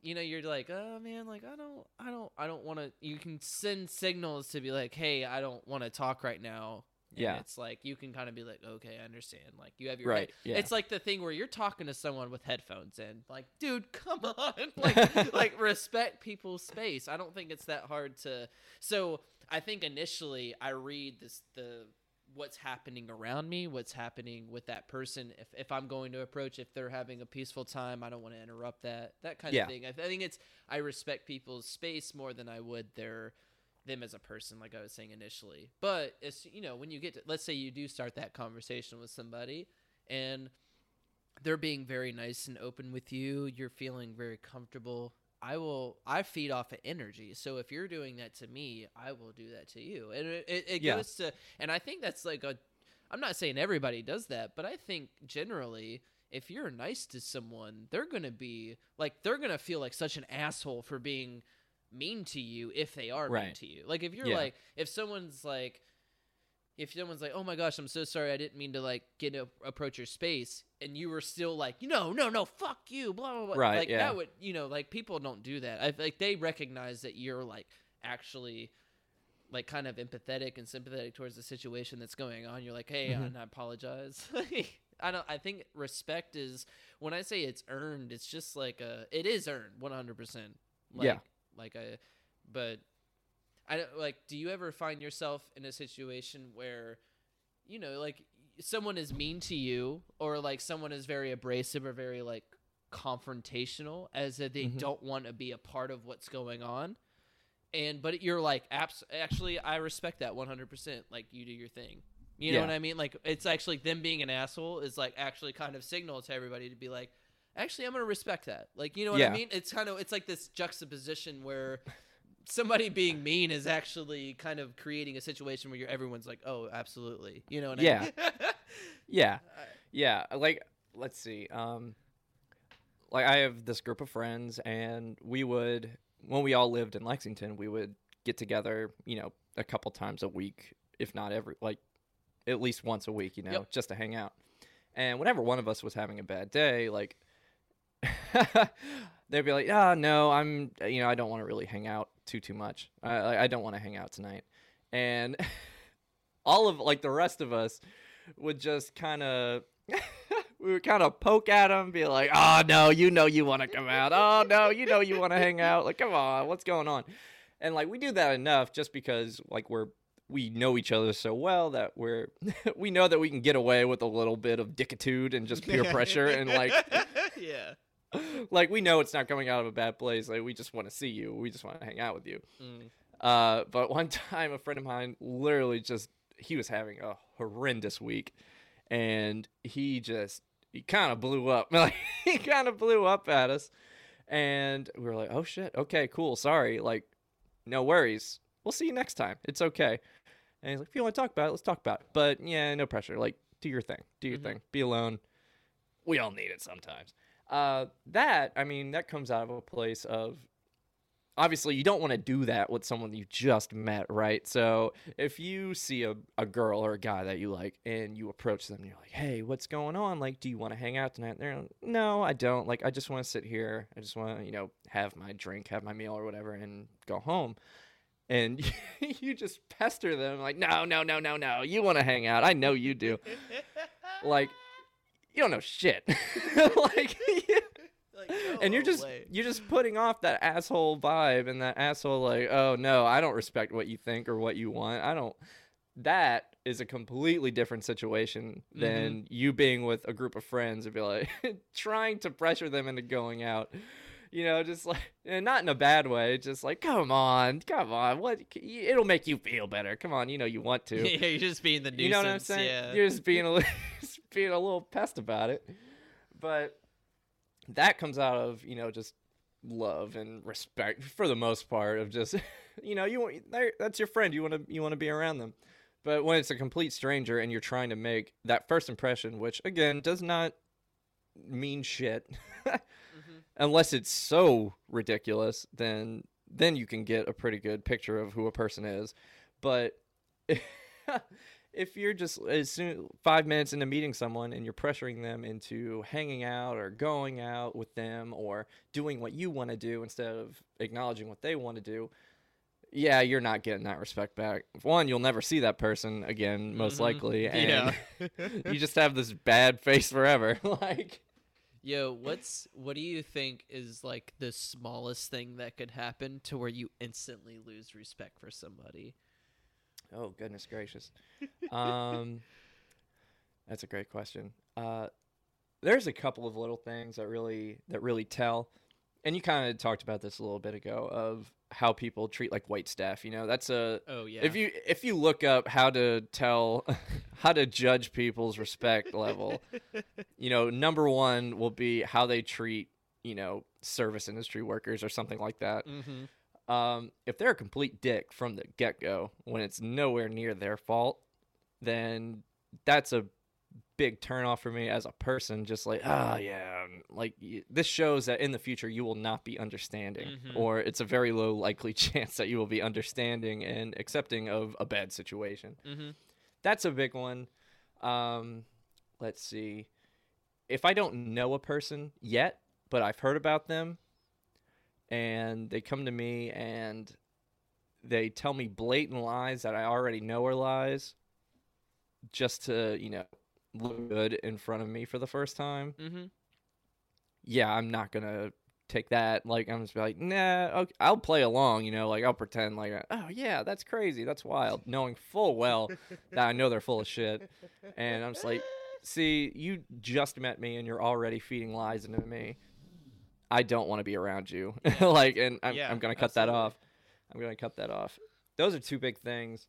you know you're like oh man like i don't i don't i don't want to you can send signals to be like hey i don't want to talk right now Yeah. it's like you can kind of be like okay i understand like you have your Right, head- yeah. it's like the thing where you're talking to someone with headphones in like dude come on like like respect people's space i don't think it's that hard to so i think initially i read this the what's happening around me what's happening with that person if, if i'm going to approach if they're having a peaceful time i don't want to interrupt that that kind Yeah. of thing I, I think it's i respect people's space more than i would their them as a person like i was saying initially. But it's you know when you get to let's say you do start that conversation with somebody and they're being very nice and open with you you're feeling very comfortable i will i feed off of energy. So if you're doing that to me i will do that to you. And it, it, it Yeah. goes to and i think that's like a i'm not saying everybody does that but i think generally if you're nice to someone they're gonna be like they're gonna feel like such an asshole for being mean to you if they are mean to you like if you're Yeah. like if someone's like if someone's like, "Oh my gosh, I'm so sorry, I didn't mean to like get a, approach your space," and you were still like, "No, no, no, fuck you," blah blah blah. Right, Like yeah. that would, you know, like people don't do that. I like they recognize that you're like actually like kind of empathetic and sympathetic towards the situation that's going on. You're like, "Hey, Mm-hmm. and I apologize." I don't. I think respect is when I say it's earned. It's just like a. It is earned, one hundred percent. Yeah. Like I, but I don't like. Do you ever find yourself in a situation where, you know, like someone is mean to you, or like someone is very abrasive or very like confrontational, as if they mm-hmm. don't want to be a part of what's going on, and but you're like, abs- actually, I respect that one hundred percent. Like you do your thing. You know Yeah. what I mean? Like it's actually them being an asshole is like actually kind of signal to everybody to be like, actually, I'm gonna respect that. Like you know what I mean? It's kind of it's like this juxtaposition where somebody being mean is actually kind of creating a situation where you're everyone's like, oh, absolutely. You know what Yeah. I mean? Yeah. Yeah. Like, let's see. Um, like I have this group of friends, and we would, when we all lived in Lexington, we would get together, you know, a couple times a week, if not every, like, at least once a week, you know, Yep. just to hang out. And whenever one of us was having a bad day, like, they'd be like, "Ah, no, I'm, you know, I don't want to really hang out too too much. I I don't want to hang out tonight." And all of like the rest of us would just kind of we would kind of poke at him, be like, "Oh no, you know you want to come out. Oh no, you know you want to hang out. Like, come on, what's going on?" And like we do that enough just because like we're we know each other so well that we're we know that we can get away with a little bit of dickitude and just peer pressure and like yeah. like we know it's not coming out of a bad place. Like we just want to see you. We just want to hang out with you. Mm. Uh, but one time, a friend of mine literally just he was having a horrendous week, and he just he kind of blew up. Like he kind of blew up at us, and we were like, "Oh shit, okay, cool, sorry." Like, no worries. We'll see you next time. It's okay. And he's like, "If you want to talk about it, let's talk about it." But yeah, no pressure. Like, do your thing. Do your thing. Be alone. We all need it sometimes. Uh, that I mean, that comes out of a place of obviously you don't want to do that with someone you just met, right? So if you see a, a girl or a guy that you like and you approach them and you're like, hey, what's going on? Like, do you want to hang out tonight? And they're like, no, I don't. Like, I just want to sit here. I just want to, you know, have my drink, have my meal or whatever and go home. And you just pester them like, no, no, no, no, no. You want to hang out. I know you do. like, you don't know shit. like, and you're just way. you're just putting off that asshole vibe and that asshole like oh no i don't respect what you think or what you want i don't that is a completely different situation than mm-hmm. you being with a group of friends and be like trying to pressure them into going out you know just like and not in a bad way just like come on come on what it'll make you feel better come on you know you want to yeah, you're just being the nuisance. you know what I'm saying? Yeah. You're just being a being a little pest about it. But that comes out of you know just love and respect for the most part of just you know you want that's your friend you want to you want to be around them. But when it's a complete stranger and you're trying to make that first impression, which again does not mean shit, mm-hmm. unless it's so ridiculous, then then you can get a pretty good picture of who a person is. But if you're just as soon five minutes into meeting someone and you're pressuring them into hanging out or going out with them or doing what you want to do instead of acknowledging what they want to do, yeah, you're not getting that respect back. One, you'll never see that person again, most mm-hmm. likely, and you just have this bad face forever. like, Yo, what's what do you think is like the smallest thing that could happen to where you instantly lose respect for somebody? Oh goodness gracious, um, that's a great question. Uh, there's a couple of little things that really that really tell, and you kind of talked about this a little bit ago of how people treat like white staff. You know, that's a Oh yeah. if you if you look up how to tell how to judge people's respect level you know number one will be how they treat you know service industry workers or something like that hmm um, if they're a complete dick from the get-go when it's nowhere near their fault then that's a big turnoff for me as a person just like ah yeah like this shows that in the future you will not be understanding Mhm. or it's a very low likely chance that you will be understanding and accepting of a bad situation. Hmm that's a big one. Um let's see. If i don't know a person yet but i've heard about them and they come to me and they tell me blatant lies that i already know are lies just to you know look good in front of me for the first time. Hmm yeah i'm not gonna take that. Like i'm just be like nah okay, i'll play along you know like i'll pretend like oh yeah that's crazy. That's wild. Knowing full well that i know they're full of shit. And i'm just like see you just met me and you're already feeding lies into me i don't want to be around you like and I'm, Yeah, I'm gonna cut that off i'm gonna cut that off those are two big things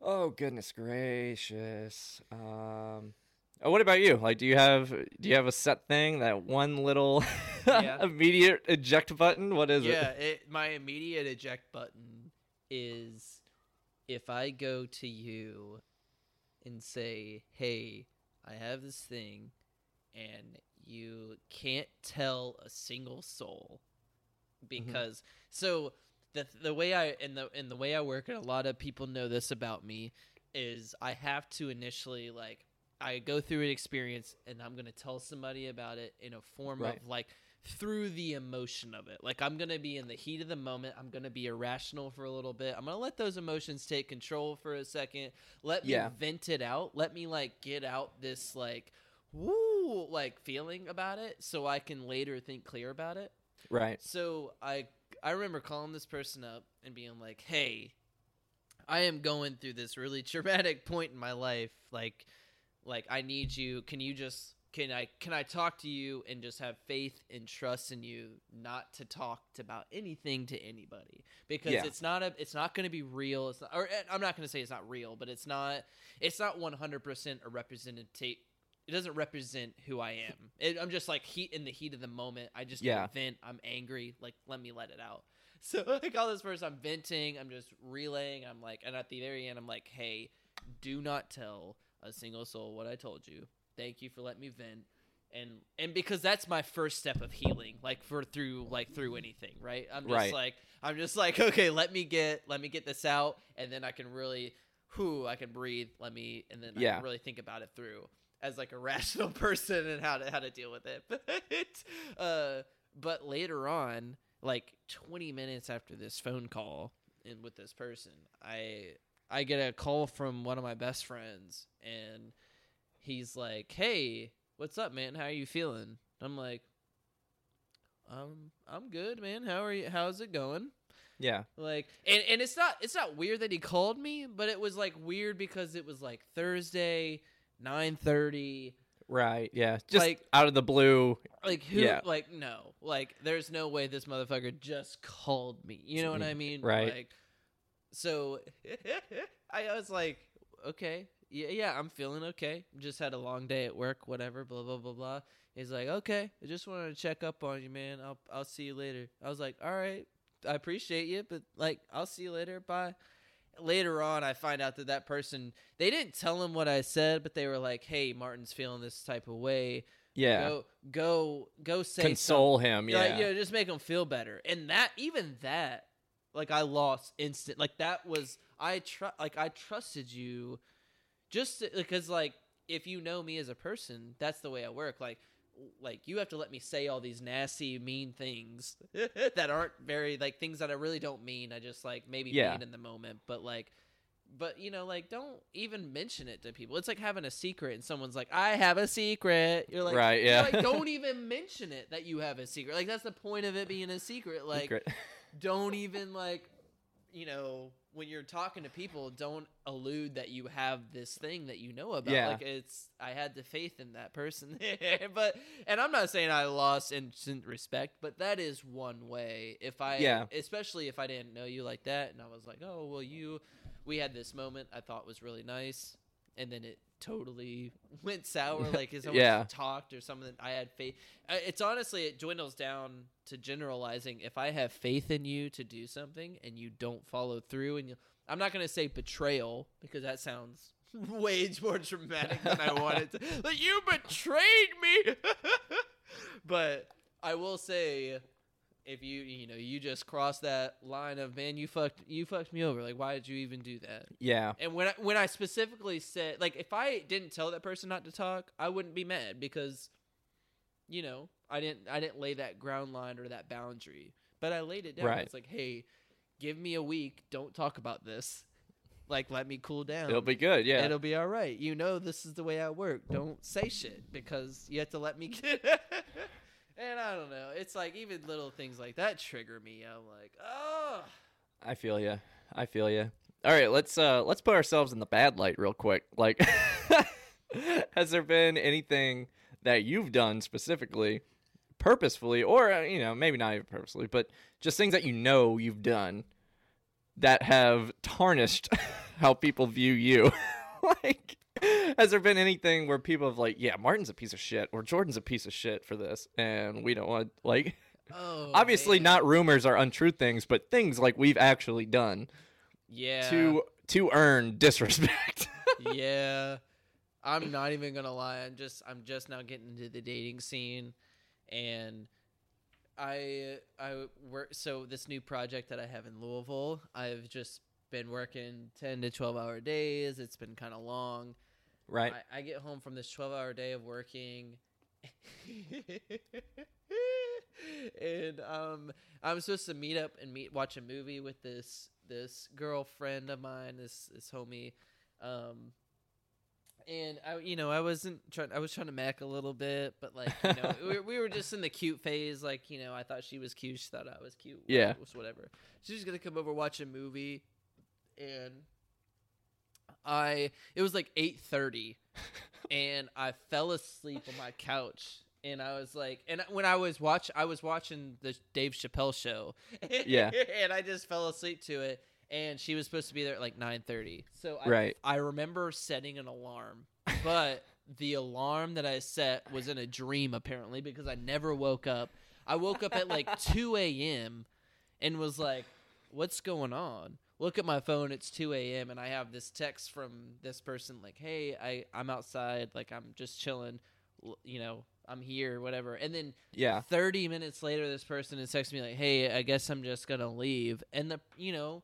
oh goodness gracious um Oh, what about you? Like, do you have do you have a set thing that one little Yeah. immediate eject button? What is yeah, it? it, my immediate eject button is if I go to you and say, "Hey, I have this thing," and you can't tell a single soul mm-hmm. because so the the way I in the in the way I work and a lot of people know this about me is I have to initially like I go through an experience and I'm going to tell somebody about it in a form Right. of like through the emotion of it. Like I'm going to be in the heat of the moment. I'm going to be irrational for a little bit. I'm going to let those emotions take control for a second. Let me Yeah. vent it out. Let me like get out this like woo like feeling about it so I can later think clear about it. Right. So I I remember calling this person up and being like, "Hey, I am going through this really traumatic point in my life. Like, like I need you. Can you just can I can I talk to you and just have faith and trust in you, not to talk about anything to anybody because Yeah. it's not a it's not going to be real. It's not, or eh, I'm not going to say it's not real, but it's not it's not 100 percent a representative. It doesn't represent who I am. It, I'm just like heat in the heat of the moment. I just Yeah. vent. I'm angry. Like let me let it out. So I call this person. I'm venting. I'm just relaying. I'm like, and at the very end, I'm like, hey, do not tell a single soul what I told you. Thank you for letting me vent. And and because that's my first step of healing, like for through like through anything, right? I'm just Right. like I'm just like okay, let me get let me get this out, and then I can really, whoo, I can breathe. Let me, and then I Yeah. can really think about it through as like a rational person and how to how to deal with it. But uh, but later on, like 20 minutes after this phone call and with this person, I I get a call from one of my best friends and he's like, "Hey, what's up, man? How are you feeling?" I'm like, um, I'm good, man. How are you? How's it going? Yeah. Like, and and it's not it's not weird that he called me, but it was like weird because it was like Thursday, nine thirty. Right. Yeah. Just Like- out of the blue. Like who? Yeah. Like no. Like there's no way this motherfucker just called me. You know what I mean? Right. Like, so I was like, okay, yeah, yeah, I'm feeling okay. Just had a long day at work, whatever, blah blah blah blah. He's like, okay, I just wanted to check up on you, man. I'll I'll see you later. I was like, all right, I appreciate you, but like, I'll see you later. Bye. Later on, I find out that that person they didn't tell him what I said, but they were like, "Hey, Martin's feeling this type of way. Yeah. Go, go, go. Say Console him. yeah, Yeah. like, you know, just make him feel better. And that, even that, like I lost instant. Like that was I trust. Like I trusted you, just because like if you know me as a person, that's the way I work. Like, like you have to let me say all these nasty, mean things that aren't very like things that I really don't mean. I just like maybe Yeah. mean in the moment, but like. But you know, like, don't even mention it to people. It's like having a secret, and someone's like, "I have a secret." You're like, Right, yeah. like, don't even mention it that you have a secret. Like, that's the point of it being a secret. Like, Secret. don't even like you know when you're talking to people don't allude that you have this thing that you know about Yeah. like it's i had the faith in that person but and i'm not saying i lost instant respect but that is one way if i Yeah. especially if i didn't know you like that and i was like oh well you we had this moment i thought was really nice and then it totally went sour like if someone Yeah. talked or something i had faith Uh, it's honestly it dwindles down to generalizing. If i have faith in you to do something and you don't follow through and you i'm not going to say betrayal because that sounds way more dramatic than i wanted to. Like you betrayed me! But i will say if you you know you just cross that line of man you fucked you fucked me over like why did you even do that yeah. and when I, when I specifically said like if I didn't tell that person not to talk, I wouldn't be mad because you know, I didn't I didn't lay that ground line or that boundary. But I laid it down. Right. It's like, "Hey, give me a week. Don't talk about this. Like let me cool down. It'll be good. Yeah. It'll be all right. You know this is the way I work. Don't say shit because you have to let me get And I don't know. It's like even little things like that trigger me. I'm like, "Oh, I feel you. I feel you. All right, let's uh let's put ourselves in the bad light real quick. Like has there been anything that you've done specifically purposefully or uh, you know, maybe not even purposefully, but just things that you know you've done that have tarnished how people view you? like has there been anything where people have like, yeah, Martin's a piece of shit or Jordan's a piece of shit for this and we don't want like oh." obviously man. not rumors or untrue things, but things like we've actually done Yeah. to to earn disrespect. yeah. I'm not even gonna lie. I'm just I'm just now getting into the dating scene, and I I work. So this new project that I have in Louisville, I've just been working ten to twelve hour days. It's been kind of long. Right? I, I get home from this twelve hour day of working. and um I'm supposed to meet up and meet watch a movie with this this girlfriend of mine, this this homie. Um and I you know, I wasn't trying I was trying to mac a little bit, but like, you know, we, we were just in the cute phase like, you know, I thought she was cute, she thought I was cute. Yeah. Was whatever. She's to come over watch a movie and I it was like 8:30 and I fell asleep on my couch and I was like and when I was watch I was watching the Dave Chappelle show. Yeah. and I just fell asleep to it and she was supposed to be there at like 9:30. So I Right. I remember setting an alarm, but the alarm that I set was in a dream apparently because I never woke up. I woke up at like 2 a.m. and was like, "What's going on?" Look at my phone. It's 2 a.m. and I have this text from this person like, "Hey, I I'm outside. Like I'm just chilling. You know, I'm here, whatever." And then Yeah. 30 minutes later, this person is texting me like, "Hey, I guess I'm just gonna leave." And the you know.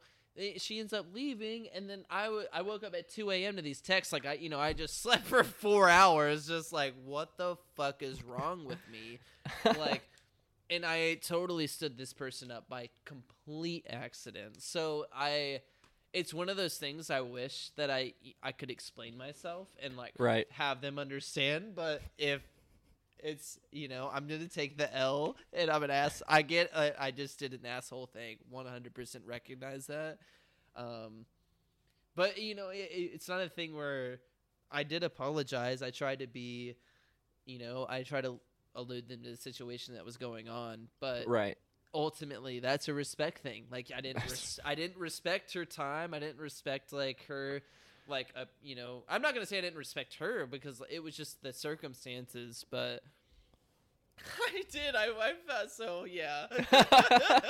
She ends up leaving, and then I w- I woke up at 2 a.m. to these texts. Like I, you know, I just slept for four hours. Just like, what the fuck is wrong with me? like, and I totally stood this person up by complete accident. So I, it's one of those things I wish that I I could explain myself and like Right. have them understand. But if it's you know I'm gonna take the L and I'm an ass. I get uh, I just did an asshole thing. 100% recognize that. Um, but you know it, it's not a thing where I did apologize. I tried to be, you know, I tried to allude them to the situation that was going on, but Right. ultimately that's a respect thing like i didn't res- i didn't respect her time i didn't respect like her like a you know i'm not gonna say i didn't respect her because it was just the circumstances but i did i, I felt so yeah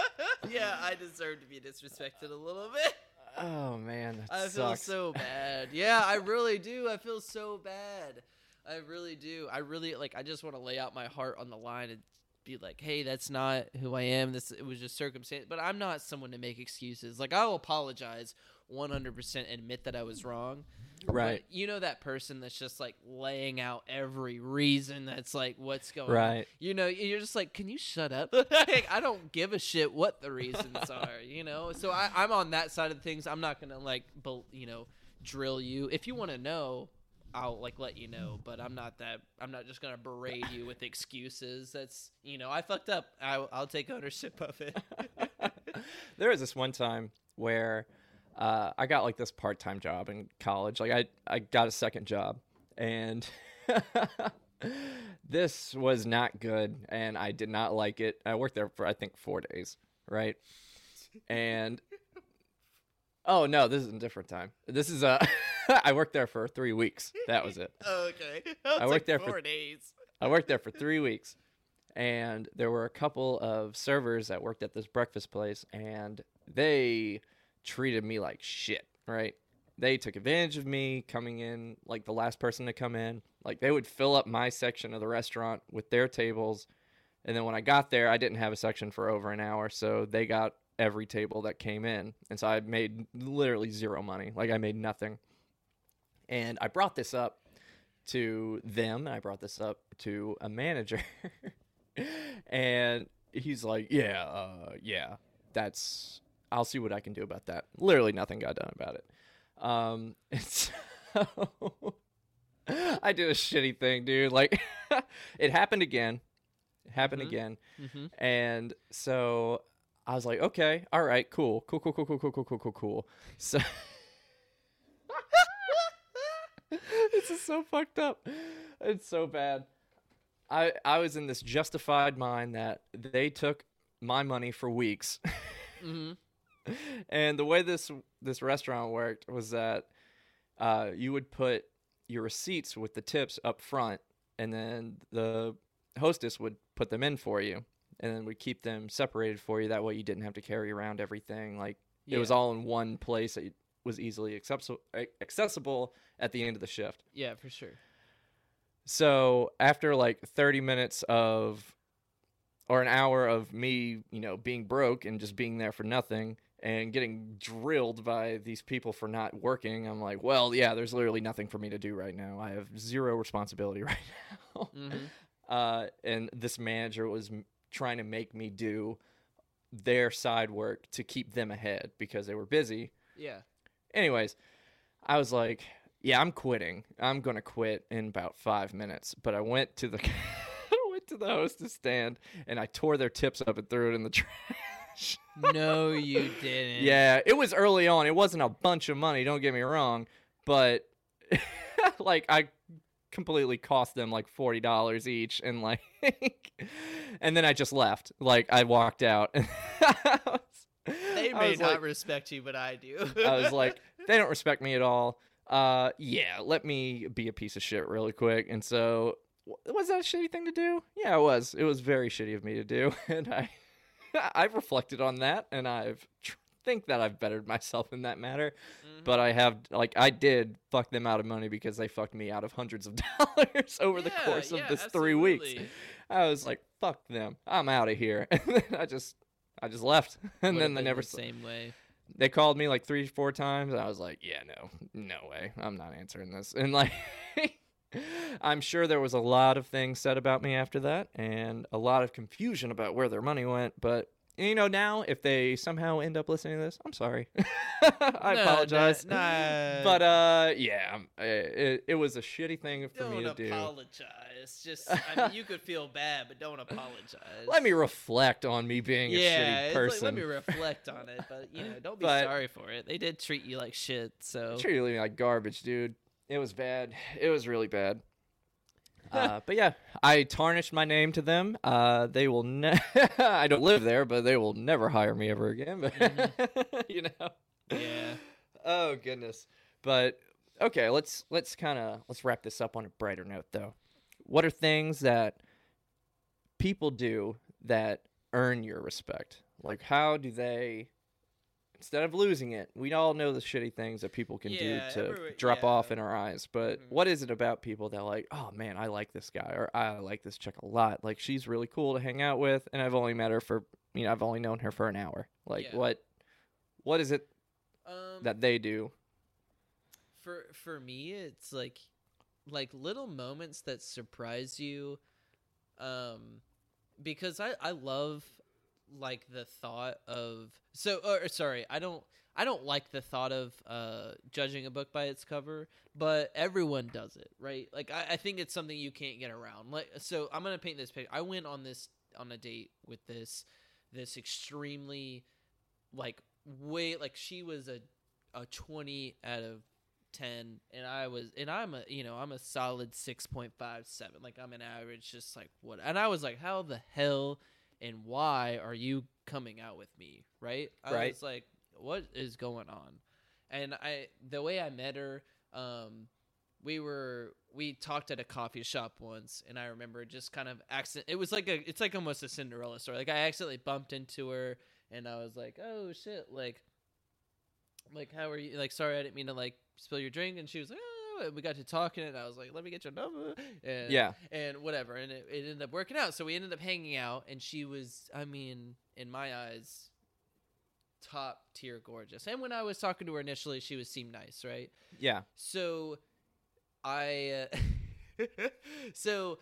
yeah i deserve to be disrespected a little bit Oh man, that I feel so bad. Yeah, I really do. I feel so bad. I really do. I really like. I just want to lay out my heart on the line and be like, "Hey, that's not who I am. This it was just circumstance." But I'm not someone to make excuses. Like I'll apologize 100% admit that I was wrong. Right. But you know that person that's just like laying out every reason that's like what's going on. Right. You know, you're just like, can you shut up? like, I don't give a shit what the reasons are, you know? So I, I'm on that side of things. I'm not going to like, bel- you know, drill you. If you want to know, I'll like let you know, but I'm not that, I'm not just going to berate you with excuses. That's, you know, I fucked up. I, I'll take ownership of it. there was this one time where uh, I got like this part-time job in college. Like I, I got a second job, and this was not good, and I did not like it. I worked there for I think four days, right? And oh no, this is a different time. This is a I worked there for three weeks. That was it. okay. I worked there for- four days. I worked there for three weeks, and there were a couple of servers that worked at this breakfast place, and they treated me like shit. Right? They took advantage of me coming in like the last person to come in. Like they would fill up my section of the restaurant with their tables, and then when I got there, I didn't have a section for over an hour, so they got every table that came in, and so I made literally zero money. Like I made nothing. And I brought this up to them and I brought this up to a manager. And he's like yeah uh, yeah that's I'll see what I can do about that. Literally nothing got done about it. Um and so I did a shitty thing dude. Like it happened again. It happened again. Mhm. and so I was like okay all right cool cool cool cool cool cool cool cool cool cool. So this is so fucked up. It's so bad. I I was in this justified mind that they took my money for weeks. Mhm. and the way this this restaurant worked was that uh, you would put your receipts with the tips up front, and then the hostess would put them in for you, and then would keep them separated for you. That way, you didn't have to carry around everything. Like it was all in one place that was easily accessible accessible at the end of the shift. Yeah, for sure. So after like 30 minutes of or an hour of me, you know, being broke and just being there for nothing and getting drilled by these people for not working, I'm like, well, yeah, there's literally nothing for me to do right now. I have zero responsibility right now. Mhm. Uh, and this manager was trying to make me do their side work to keep them ahead because they were busy Yeah. Anyways, I was like, yeah, I'm quitting. I'm gonna quit in about five minutes. But I went to the I went to the hostess stand and I tore their tips up and threw it in the trash. No, you didn't. yeah, it was early on. It wasn't a bunch of money. Don't get me wrong, but like I completely cost them like forty dollars each, and like, and then I just left. Like I walked out. They may not like- respect you, but I do. I was like, they don't respect me at all. Uh, yeah, let me be a piece of shit really quick. And so, was that a shitty thing to do? Yeah, it was. It was very shitty of me to do, and I, I've reflected on that, and I've tr- think that I've bettered myself in that matter. Mm-hmm. But I have, like, I did fuck them out of money because they fucked me out of hundreds of dollars over the course of yeah, this three weeks. I was like, fuck them, I'm out of here, and then I just. I just left, and then they never the same way. they called me like three, four times. And I was like, yeah, no, no way. I'm not answering this. And like, I'm sure there was a lot of things said about me after that and a lot of confusion about where their money went. But you know, now if they somehow end up listening to this, I'm sorry. I No, apologize. Nah, nah. But uh, yeah, um, it, it was a shitty thing for don't me to do. Don't apologize. Just I mean, you could feel bad, but don't apologize. Let me reflect on me being a shitty person. Like, let me reflect on it, but you know, don't be But- sorry for it. They did treat you like shit, so treated me like garbage, dude. It was bad. It was really bad. Uh, but yeah, I tarnished my name to them. Uh, they will. Ne- I don't live there, but they will never hire me ever again. you know. yeah. Oh goodness. But okay, let's let's kind of let's wrap this up on a brighter note though. What are things that people do that earn your respect? Like how do they instead of losing it, we all know the shitty things that people can Yeah, do to every- drop yeah. off in our eyes. But Mhm. what is it about people that like, oh man, I like this guy or I like this chick a lot. Like she's really cool to hang out with and I've only met her for you know, I've only known her for an hour. Like Yeah. what what is it Um, that they do? for for me, it's like like little moments that surprise you, um, because I I love like the thought of so or sorry I don't I don't like the thought of uh judging a book by its cover, but everyone does it, right? Like I, I think it's something you can't get around. Like so I'm gonna paint this picture. I went on this on a date with this this extremely like way like she was a a 20 out of 10 and I was and I'm a you know I'm a solid 6.57 like I'm an average just like what and I was like how the hell and why are you coming out with me right? I Right. was like what is going on? And I the way I met her um we were we talked at a coffee shop once and I remember just kind of accident it was like a it's like almost a Cinderella story. Like I accidentally bumped into her and I was like oh shit like like how are you like sorry I didn't mean to like spill your drink and she was like and we got to talking and I was like let me get your number and Yeah. and whatever and it, it ended up working out so we ended up hanging out and she was I mean in my eyes top tier gorgeous and when I was talking to her initially she was seemed nice right Yeah. so I uh, so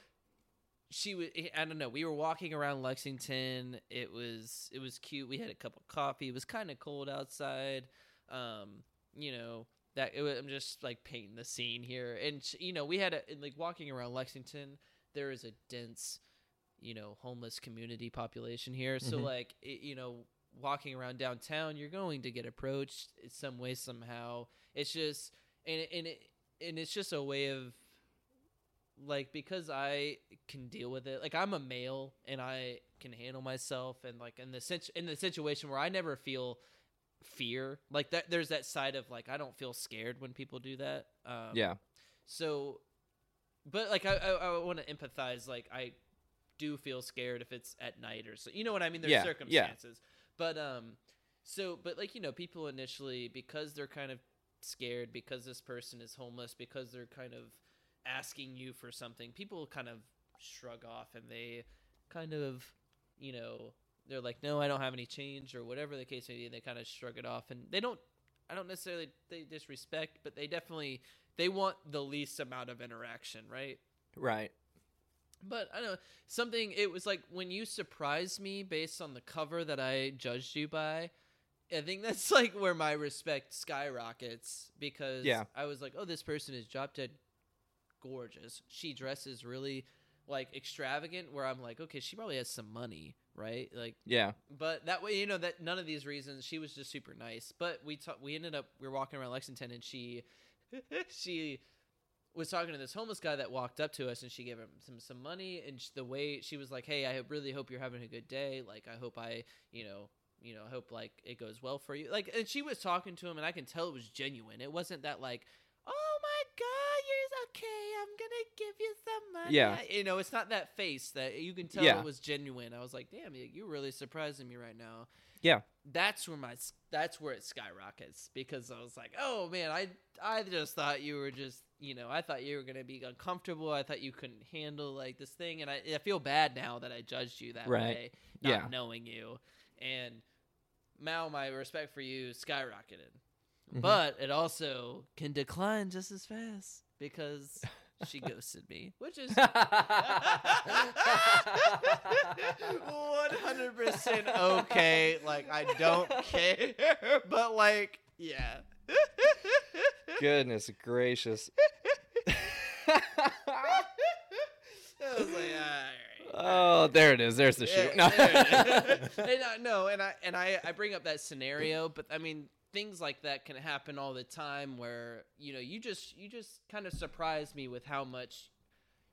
she was I don't know, we were walking around Lexington. It was it was cute. We had a cup of coffee. It was kind of cold outside. Um, you know, that it was, I'm just like painting the scene here. And you know, we had a like walking around Lexington, there is a dense, you know, homeless community population here. So Mhm. like, it, you know, walking around downtown, you're going to get approached in some way somehow. It's just and and it and it's just a way of like because I can deal with it. Like I'm a male and I can handle myself and like in the situ- in the situation where I never feel fear. Like that there's that side of like I don't feel scared when people do that. Um Yeah. so but like I I, I want to empathize like I do feel scared if it's at night or so. You know what I mean? There's Yeah, yeah. circumstances. But um so but like you know people initially because they're kind of scared because this person is homeless because they're kind of asking you for something people kind of shrug off and they kind of you know they're like no i don't have any change or whatever the case may be they kind of shrug it off and they don't i don't necessarily they disrespect but they definitely they want the least amount of interaction right Right. but I don't know something. It was like when you surprised me based on the cover that I judged you by. I think that's like where my respect skyrockets because Yeah. I was like, oh, this person is drop dead gorgeous. She dresses really like extravagant. Where I'm like, okay, she probably has some money, right? Like, Yeah. but that way, you know, that none of these reasons. She was just super nice. But we ta- we ended up we were walking around Lexington, and she she was talking to this homeless guy that walked up to us, and she gave him some some money. And the way she was like, "Hey, I really hope you're having a good day. Like, I hope I, you know." You know, I hope like it goes well for you. Like, and she was talking to him, and I can tell it was genuine. It wasn't that like, god, you're okay. I'm gonna give you some money. Yeah. you know, it's not that face that you can tell Yeah. it was genuine. I was like, damn, you- you're really surprising me right now Yeah. that's where my that's where it skyrockets because I was like, oh man, I I just thought you were just you know I thought you were gonna be uncomfortable. I thought you couldn't handle like this thing, and I, I feel bad now that I judged you that Right. way, not Yeah. knowing you. And now my respect for you skyrocketed, Mhm. but it also can decline just as fast because she ghosted me, which is 100% okay. Like I don't care, but like yeah. Goodness gracious. Like, all right. Oh, there it is. There's the shoe. No. and I, no, and I and I I bring up that scenario, but I mean things like that can happen all the time where you know you just you just kind of surprise me with how much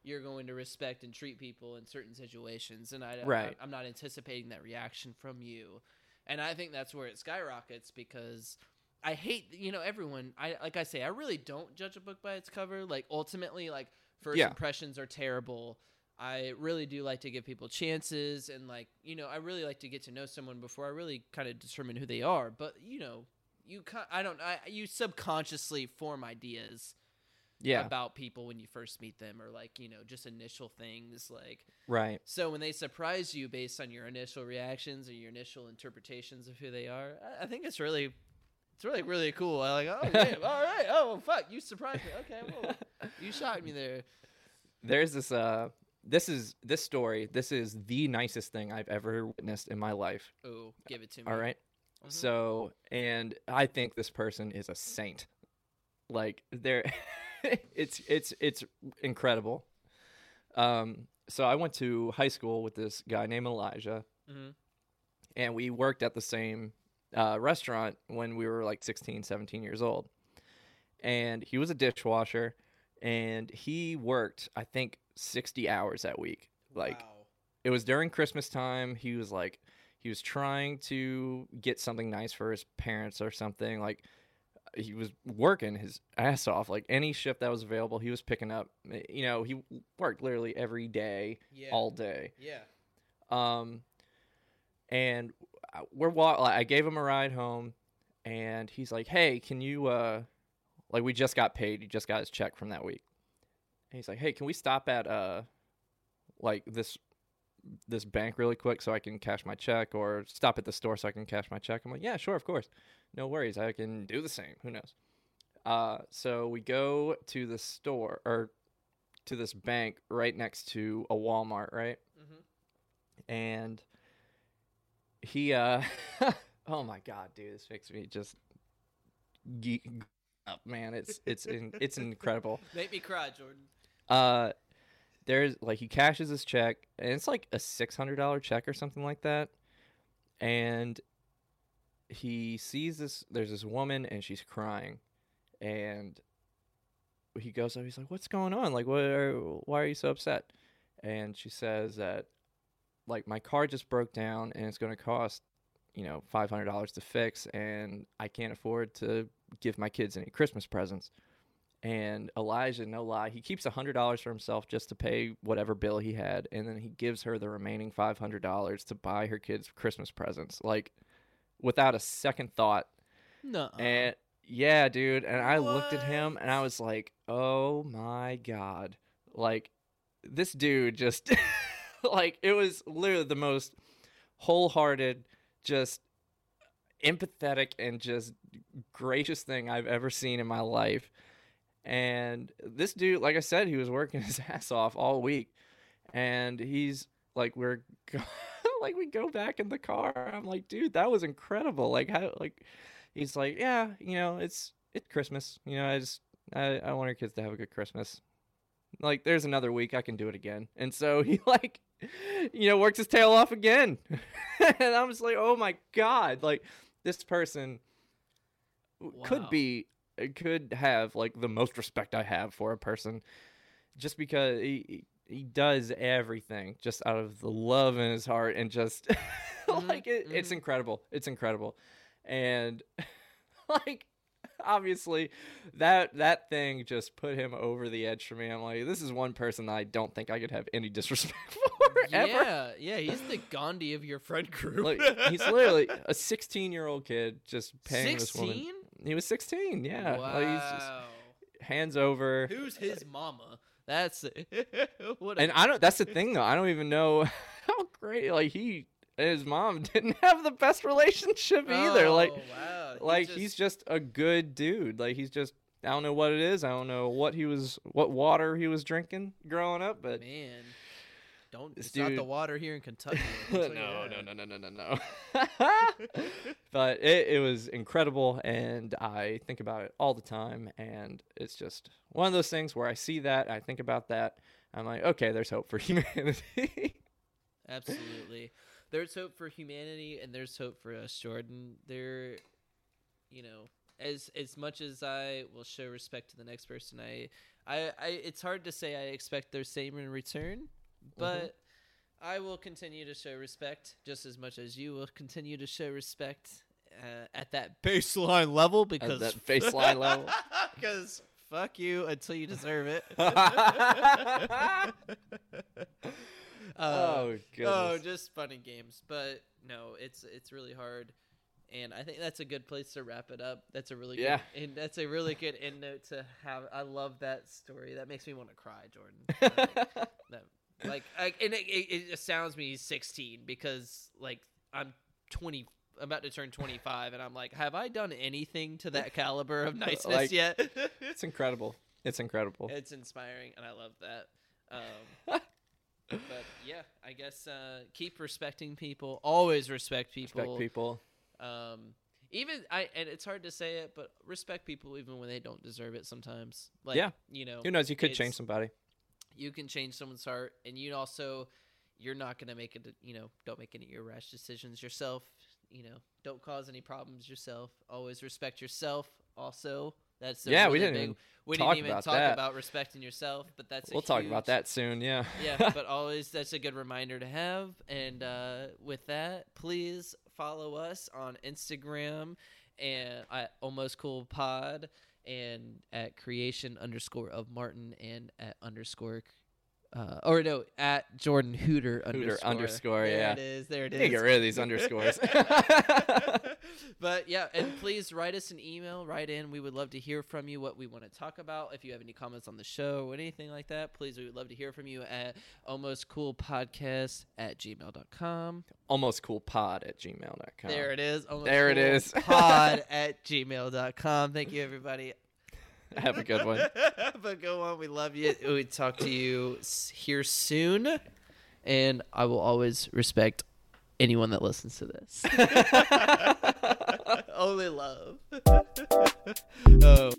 you're going to respect and treat people in certain situations and I, Right. I I'm not anticipating that reaction from you. And I think that's where it skyrockets because I hate you know everyone I like I say I really don't judge a book by its cover like ultimately like first Yeah. impressions are terrible. I really do like to give people chances and like you know I really like to get to know someone before I really kind of determine who they are. But you know you I don't I you subconsciously form ideas yeah. about people when you first meet them or like you know just initial things like Right. so when they surprise you based on your initial reactions or your initial interpretations of who they are I, I think it's really it's really really cool I like oh damn, all right oh fuck you surprised me okay well you shocked me there There's this uh this is this story, this is the nicest thing I've ever witnessed in my life. oh give it to me All right? So, and I think this person is a saint. Like they're it's it's it's incredible. Um so I went to high school with this guy named Elijah. Mhm. And we worked at the same uh, restaurant when we were like 16, 17 years old. And he was a dishwasher and he worked I think 60 hours that week. Like wow. it was during Christmas time. He was like, he was trying to get something nice for his parents or something. Like, he was working his ass off. Like any shift that was available, he was picking up. You know, he worked literally every day, Yeah. all day. yeah Um, and we're wa- like, I gave him a ride home, and he's like, "Hey, can you uh, like we just got paid. He just got his check from that week." And he's like, "Hey, can we stop at uh, like this this bank really quick so I can cash my check, or stop at the store so I can cash my check?" I'm like, "Yeah, sure, of course, no worries. I can do the same. Who knows?" Uh, so we go to the store or to this bank right next to a Walmart, right? and he uh oh my god dude this makes me just geek up man it's it's in, it's incredible make me cry jordan uh there's like he cashes his check and it's like a $600 check or something like that. And he sees this there's this woman and she's crying. And he goes up he's like what's going on? Like what are, why are you so upset? And she says that like my car just broke down and it's going to cost you know $500 to fix and i can't afford to give my kids any christmas presents and elijah no lie he keeps $100 for himself just to pay whatever bill he had and then he gives her the remaining $500 to buy her kids christmas presents like without a second thought no and yeah, dude. And I looked at him and I was like, oh my God. Like, this dude just, like, it was literally the most wholehearted, just empathetic, and just gracious thing I've ever seen in my life. And this dude, like I said, he was working his ass off all week. And he's like, we're. like we go back in the car i'm like dude that was incredible like how like he's like, yeah, you know, it's it's Christmas. You know, I just I, I want our kids to have a good Christmas. Like, there's another week I can do it again, and so he like, you know, works his tail off again, and I'm just like, oh my god, like this person Wow. could be could have like the most respect I have for a person, just because he. He does everything just out of the love in his heart and just mm-hmm, like it, it's mm-hmm. incredible. It's incredible and like obviously that that thing just put him over the edge for me i'm like this is one person I don't think i could have any disrespect for ever yeah yeah he's the gandhi of your friend group like he's literally a 16 year old kid just paying this woman 16 he was 16 yeah. Wow like he's just hands over. Who's his mama? That's what and i don't that's the thing though. I don't even know how great like he and his mom didn't have the best relationship either. Like Oh, wow. He like just- he's just a good dude. Like he's just I don't know what it is. I don't know what he was what water he was drinking growing up, but man don't. This It's not the water here in Kentucky. No, no, no, no, no, no, no. but it, it was incredible, and I think about it all the time. And it's just one of those things where I see that, I think about that. I'm like, okay, there's hope for humanity. Absolutely. There's hope for humanity and there's hope for us, Jordan. There you know, as as much as I will show respect to the next person, I I, I it's hard to say I expect their same in return, but I will continue to show respect just as much as you will continue to show respect uh, at that baseline level because At that baseline level. because fuck you until you deserve it. Uh, oh, goodness. Oh, just funny games. But no, it's it's really hard. And I think that's a good place to wrap it up. That's a really Yeah. good and that's a really good end note to have. I love that story. That makes me want to cry, Jordan. Like, that, like I, and it, it, it astounds me he's 16 because like I'm 20 about to turn 25 and I'm like, have I done anything to that caliber of niceness Like- yet? it's incredible. It's incredible. It's inspiring, and I love that. Um, but yeah, I guess uh, keep respecting people. Always respect people. Respect people. Um, even I, and it's hard to say it, but respect people even when they don't deserve it. Sometimes, like Yeah. you know, Who knows? You could change somebody. You can change someone's heart, and you also, you're not gonna make it. You know, don't make any rash decisions yourself. You know, don't cause any problems yourself. Always respect yourself. Also, that's Yeah, we didn't big- even we talk didn't even about talk that. about respecting yourself, but that's We'll talk about that soon. Yeah. yeah, but always that's a good reminder to have. And uh, with that, please follow us on Instagram and I, almost cool pod and at creation underscore of Martin and at underscore. Uh, or no, at Jordan Hooter underscore. underscore, there yeah. it is. There it is. You get rid of these underscores. but yeah, and please write us an email. Write in. We would love to hear from you. What we want to talk about. If you have any comments on the show or anything like that, please, we would love to hear from you at almostcoolpodcast cool podcast at gmail.com. Almostcoolpod cool pod at gmail.com. There it is. Almost There it is. pod at gmail.com. Thank you, everybody. Have a good one. but go on. We love you. We talk to you here soon. And I will always respect anyone that listens to this. Only love. oh.